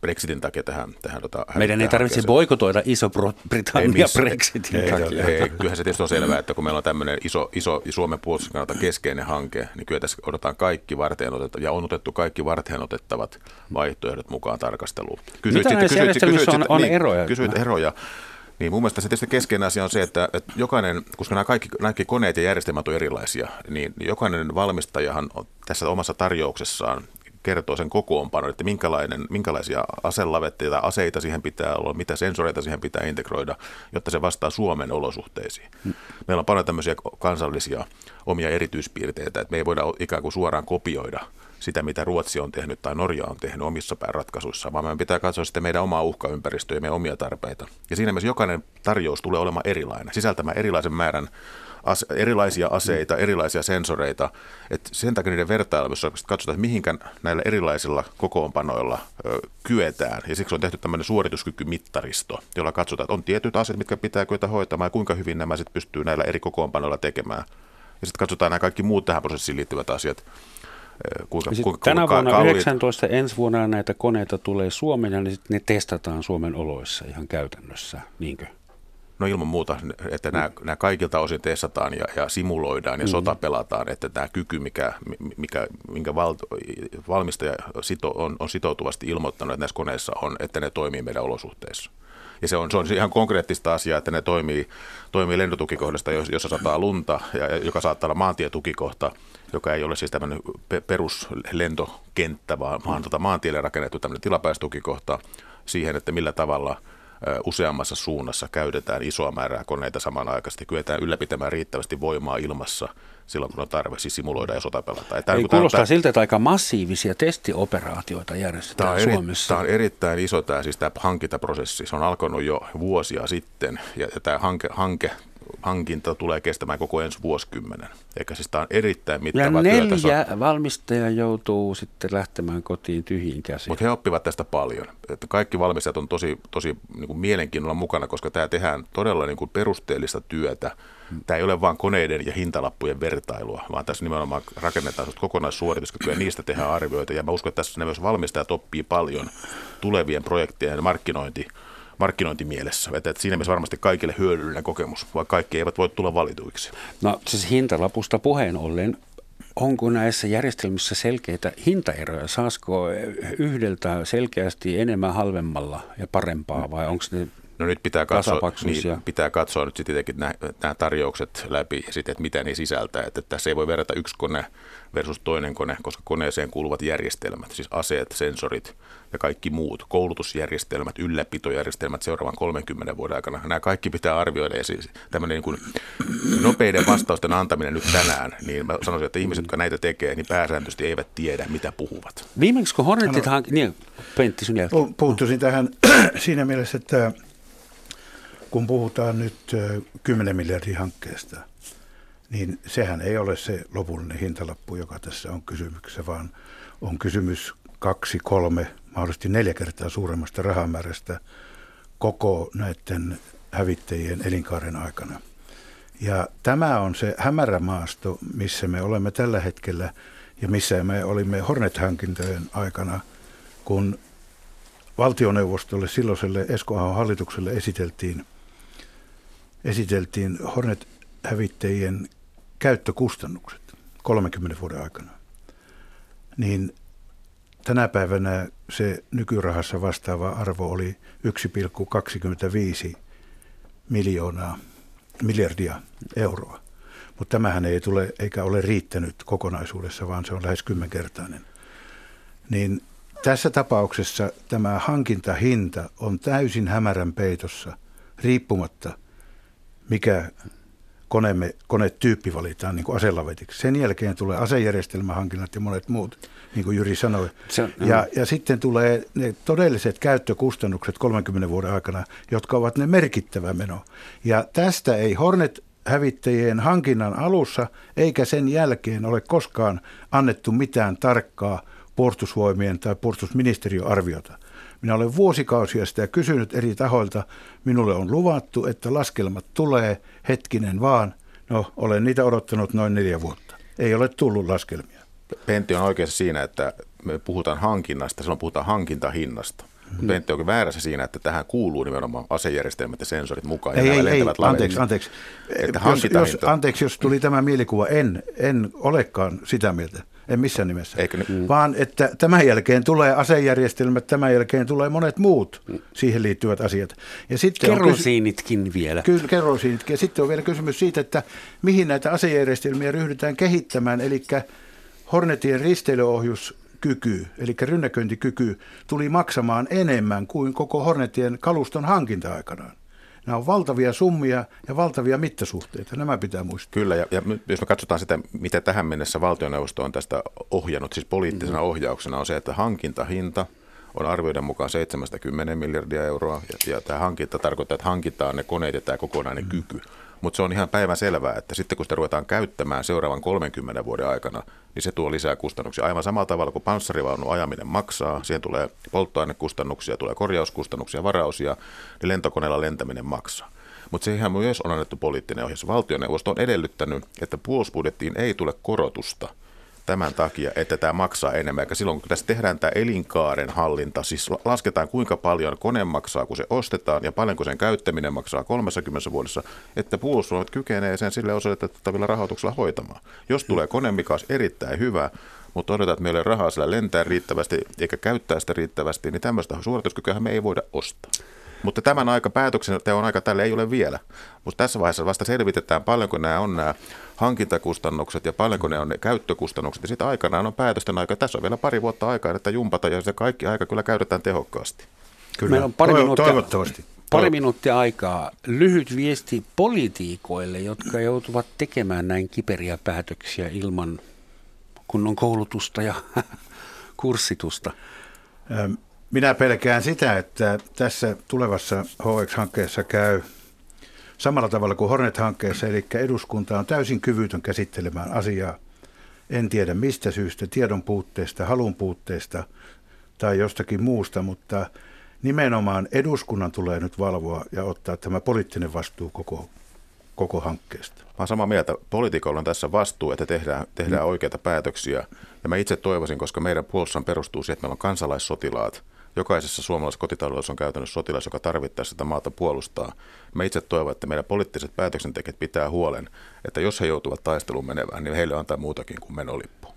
Brexitin takia tähän, tähän tota, Meidän ei tarvitse boikotoida Iso-Britannia Brexitin ei, takia. Ei, ei, kyllähän se tietysti on selvää, että kun meillä on tämmöinen iso, iso Suomen puolustuksen kannalta keskeinen hanke, niin kyllä tässä odotetaan kaikki varten otettavat, ja on otettu kaikki varten otettavat vaihtoehdot mukaan tarkasteluun. Kysyit, Mitä näissä järjestelmissä on, on niin, eroja? Kysyit eroja. Niin mun mielestä se tietysti keskeinen asia on se, että, että jokainen, koska nämä kaikki, kaikki koneet ja järjestelmät on erilaisia, niin jokainen valmistajahan on tässä omassa tarjouksessaan kertoo sen kokoonpanon, että minkälainen, minkälaisia aselavetteja tai aseita siihen pitää olla, mitä sensoreita siihen pitää integroida, jotta se vastaa Suomen olosuhteisiin. Mm. Meillä on paljon tämmöisiä kansallisia omia erityispiirteitä, että me ei voida ikään kuin suoraan kopioida sitä, mitä Ruotsi on tehnyt tai Norja on tehnyt omissa ratkaisuissa, vaan meidän pitää katsoa sitten meidän omaa uhkaympäristöä ja meidän omia tarpeita. Ja siinä mielessä jokainen tarjous tulee olemaan erilainen, sisältämään erilaisen määrän ase- erilaisia aseita, erilaisia sensoreita. Et sen takia niiden vertailussa katsotaan, että mihinkä näillä erilaisilla kokoonpanoilla ö, kyetään. Ja siksi on tehty tämmöinen suorituskykymittaristo, jolla katsotaan, että on tietyt asiat, mitkä pitää kyetä hoitamaan ja kuinka hyvin nämä sitten pystyy näillä eri kokoonpanoilla tekemään. Ja sitten katsotaan nämä kaikki muut tähän prosessiin liittyvät asiat. Kuinka, kuinka, tänä kuinka vuonna kalliit. 19, ensi vuonna näitä koneita tulee Suomeen ja ne, ne testataan Suomen oloissa ihan käytännössä, niinkö? No ilman muuta, että nämä, nämä kaikilta osin testataan ja, ja simuloidaan ja mm-hmm. sota pelataan, että tämä kyky, mikä, mikä, minkä val, valmistaja sito, on, on sitoutuvasti ilmoittanut, että näissä koneissa on, että ne toimii meidän olosuhteissa. Ja se on, se on ihan konkreettista asiaa, että ne toimii, toimii lentotukikohdasta, jossa sataa lunta, ja, joka saattaa olla maantietukikohta, joka ei ole siis tämmöinen peruslentokenttä, vaan, vaan tota maantielle rakennettu tämmöinen tilapäistukikohta siihen, että millä tavalla – useammassa suunnassa käytetään isoa määrää koneita samanaikaisesti, kyetään ylläpitämään riittävästi voimaa ilmassa silloin, kun on tarve siis simuloida ja sotapelata. Ei, niin kuulostaa tämä, siltä, että aika massiivisia testioperaatioita järjestetään tämä Suomessa. Eri, tämä on erittäin iso tämä, siis tämä hankintaprosessi. Se on alkanut jo vuosia sitten ja, ja tämä hanke, hanke hankinta tulee kestämään koko ensi vuosikymmenen. Eikä siis tämä on erittäin mittava ja neljä työtä. valmistaja joutuu sitten lähtemään kotiin tyhjiin käsiin. Mutta he oppivat tästä paljon. Että kaikki valmistajat on tosi, tosi niin kuin mielenkiinnolla mukana, koska tämä tehdään todella niin kuin perusteellista työtä. Tämä ei ole vain koneiden ja hintalappujen vertailua, vaan tässä nimenomaan rakennetaan kokonaissuorituskykyä ja niistä tehdään arvioita. Ja mä uskon, että tässä myös valmistajat oppii paljon tulevien projektien markkinointi markkinointimielessä. Että, että siinä mielessä varmasti kaikille hyödyllinen kokemus, vaikka kaikki eivät voi tulla valituiksi. No siis hintalapusta puheen ollen, onko näissä järjestelmissä selkeitä hintaeroja? Saasiko yhdeltä selkeästi enemmän halvemmalla ja parempaa vai onko ne No nyt pitää katsoa, niin, pitää katsoa nyt sitten tietenkin nämä, nämä tarjoukset läpi ja sitten, että mitä ne sisältää. Että tässä ei voi verrata yksi kone versus toinen kone, koska koneeseen kuuluvat järjestelmät, siis aseet, sensorit ja kaikki muut, koulutusjärjestelmät, ylläpitojärjestelmät seuraavan 30 vuoden aikana. Nämä kaikki pitää arvioida ja siis tämmöinen niin kuin nopeiden vastausten antaminen nyt tänään, niin mä sanoisin, että ihmiset, jotka näitä tekee, niin pääsääntöisesti eivät tiedä, mitä puhuvat. Viimeksi kun Hornetit hank... Niin, Pentti, sun jälkeen. Puuttuisin tähän siinä mielessä, että kun puhutaan nyt 10 miljardin hankkeesta, niin sehän ei ole se lopullinen hintalappu, joka tässä on kysymyksessä, vaan on kysymys kaksi, kolme, mahdollisesti neljä kertaa suuremmasta rahamäärästä koko näiden hävittäjien elinkaaren aikana. Ja tämä on se hämärä maasto, missä me olemme tällä hetkellä ja missä me olimme Hornet-hankintojen aikana, kun valtioneuvostolle, silloiselle Esko hallitukselle esiteltiin, esiteltiin Hornet-hävittäjien käyttökustannukset 30 vuoden aikana. Niin tänä päivänä se nykyrahassa vastaava arvo oli 1,25 miljoonaa, miljardia euroa. Mutta tämähän ei tule eikä ole riittänyt kokonaisuudessa, vaan se on lähes kymmenkertainen. Niin tässä tapauksessa tämä hankintahinta on täysin hämärän peitossa, riippumatta mikä koneemme, konetyyppi valitaan niin kuin aselavetiksi. Sen jälkeen tulee asejärjestelmähankinnat ja monet muut, niin kuin Jyri sanoi. Se, ja, ja sitten tulee ne todelliset käyttökustannukset 30 vuoden aikana, jotka ovat ne merkittävä meno. Ja tästä ei Hornet hävittäjien hankinnan alussa eikä sen jälkeen ole koskaan annettu mitään tarkkaa puolustusvoimien tai puolustusministeriön arviota. Minä olen vuosikausia sitä kysynyt eri tahoilta. Minulle on luvattu, että laskelmat tulee hetkinen vaan. No, olen niitä odottanut noin neljä vuotta. Ei ole tullut laskelmia. Pentti on oikeassa siinä, että me puhutaan hankinnasta, silloin puhutaan hankintahinnasta. Hmm. Pentti onkin väärässä siinä, että tähän kuuluu nimenomaan asejärjestelmät ja sensorit mukaan. Ei, ja ei, ei, anteeksi, anteeksi. Että jos, jos, anteeksi, jos tuli tämä mielikuva, en, en olekaan sitä mieltä en missään nimessä. Eikö mm. Vaan että tämän jälkeen tulee asejärjestelmät, tämän jälkeen tulee monet muut siihen liittyvät asiat. Ja sitten kerosiinitkin kysy- vielä. Kyllä, kerosiinitkin. Ja sitten on vielä kysymys siitä, että mihin näitä asejärjestelmiä ryhdytään kehittämään, eli Hornetien risteilyohjus kyky, eli rynnäköintikyky, tuli maksamaan enemmän kuin koko Hornetien kaluston hankinta aikanaan. Nämä on valtavia summia ja valtavia mittasuhteita. Nämä pitää muistaa. Kyllä, ja, ja jos me katsotaan sitä, mitä tähän mennessä valtioneuvosto on tästä ohjannut, siis poliittisena mm-hmm. ohjauksena, on se, että hankintahinta on arvioiden mukaan 70 miljardia euroa, ja, ja tämä hankinta tarkoittaa, että hankitaan ne koneet ja tämä kokonainen mm-hmm. kyky. Mutta se on ihan päivän selvää, että sitten kun sitä ruvetaan käyttämään seuraavan 30 vuoden aikana, niin se tuo lisää kustannuksia. Aivan samalla tavalla kuin panssarivaunun ajaminen maksaa, siihen tulee polttoainekustannuksia, tulee korjauskustannuksia, varausia, niin lentokoneella lentäminen maksaa. Mutta se ihan myös on annettu poliittinen ohjaus. Valtioneuvosto on edellyttänyt, että puolustusbudjettiin ei tule korotusta – tämän takia, että tämä maksaa enemmän. Eikä silloin, kun tässä tehdään tämä elinkaaren hallinta, siis lasketaan kuinka paljon kone maksaa, kun se ostetaan, ja paljonko sen käyttäminen maksaa 30 vuodessa, että puolustusvoimat kykenee sen sille osoitettavilla rahoituksella hoitamaan. Jos tulee kone, mikä olisi erittäin hyvä, mutta todetaan, että meillä ei ole rahaa sillä lentää riittävästi eikä käyttää sitä riittävästi, niin tämmöistä suorituskykyä me ei voida ostaa. Mutta tämän aika päätöksenteon aika tälle ei ole vielä. Mutta tässä vaiheessa vasta selvitetään, paljonko nämä on nämä hankintakustannukset ja paljonko ne on ne käyttökustannukset. Ja sitten aikanaan on päätösten aika. Tässä on vielä pari vuotta aikaa, että jumpata ja se kaikki aika kyllä käytetään tehokkaasti. Kyllä. Meillä on pari minuuttia, Toivottavasti. pari minuuttia aikaa. Lyhyt viesti politiikoille, jotka joutuvat tekemään näin kiperiä päätöksiä ilman kunnon koulutusta ja kurssitusta. Minä pelkään sitä, että tässä tulevassa HX-hankkeessa käy samalla tavalla kuin Hornet-hankkeessa, eli eduskunta on täysin kyvytön käsittelemään asiaa. En tiedä mistä syystä, tiedon puutteesta, halun puutteesta tai jostakin muusta, mutta nimenomaan eduskunnan tulee nyt valvoa ja ottaa tämä poliittinen vastuu koko, koko hankkeesta. Mä oon samaa mieltä. Poliitikolla on tässä vastuu, että tehdään, tehdään mm. oikeita päätöksiä. Ja mä itse toivoisin, koska meidän puolustus perustuu siihen, että meillä on kansalaissotilaat. Jokaisessa suomalaisessa kotitaloudessa on käytännössä sotilas, joka tarvittaessa sitä maata puolustaa. Mä itse toivon, että meidän poliittiset päätöksentekijät pitää huolen, että jos he joutuvat taisteluun menevään, niin heille antaa muutakin kuin menolippu.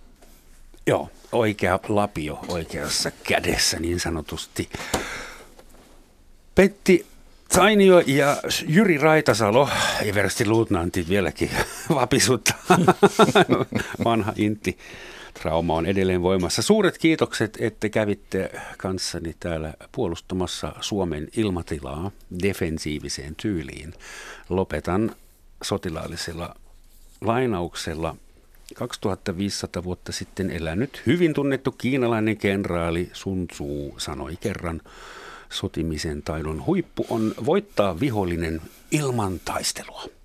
Joo, oikea lapio oikeassa kädessä niin sanotusti. Petti Tainio ja Jyri Raitasalo, eversti luutnantit vieläkin vapisutta. Vanha intti. Trauma on edelleen voimassa. Suuret kiitokset, että kävitte kanssani täällä puolustamassa Suomen ilmatilaa defensiiviseen tyyliin. Lopetan sotilaallisella lainauksella 2500 vuotta sitten elänyt hyvin tunnettu kiinalainen kenraali Sun Tzu sanoi kerran, sotimisen taidon huippu on voittaa vihollinen ilman taistelua.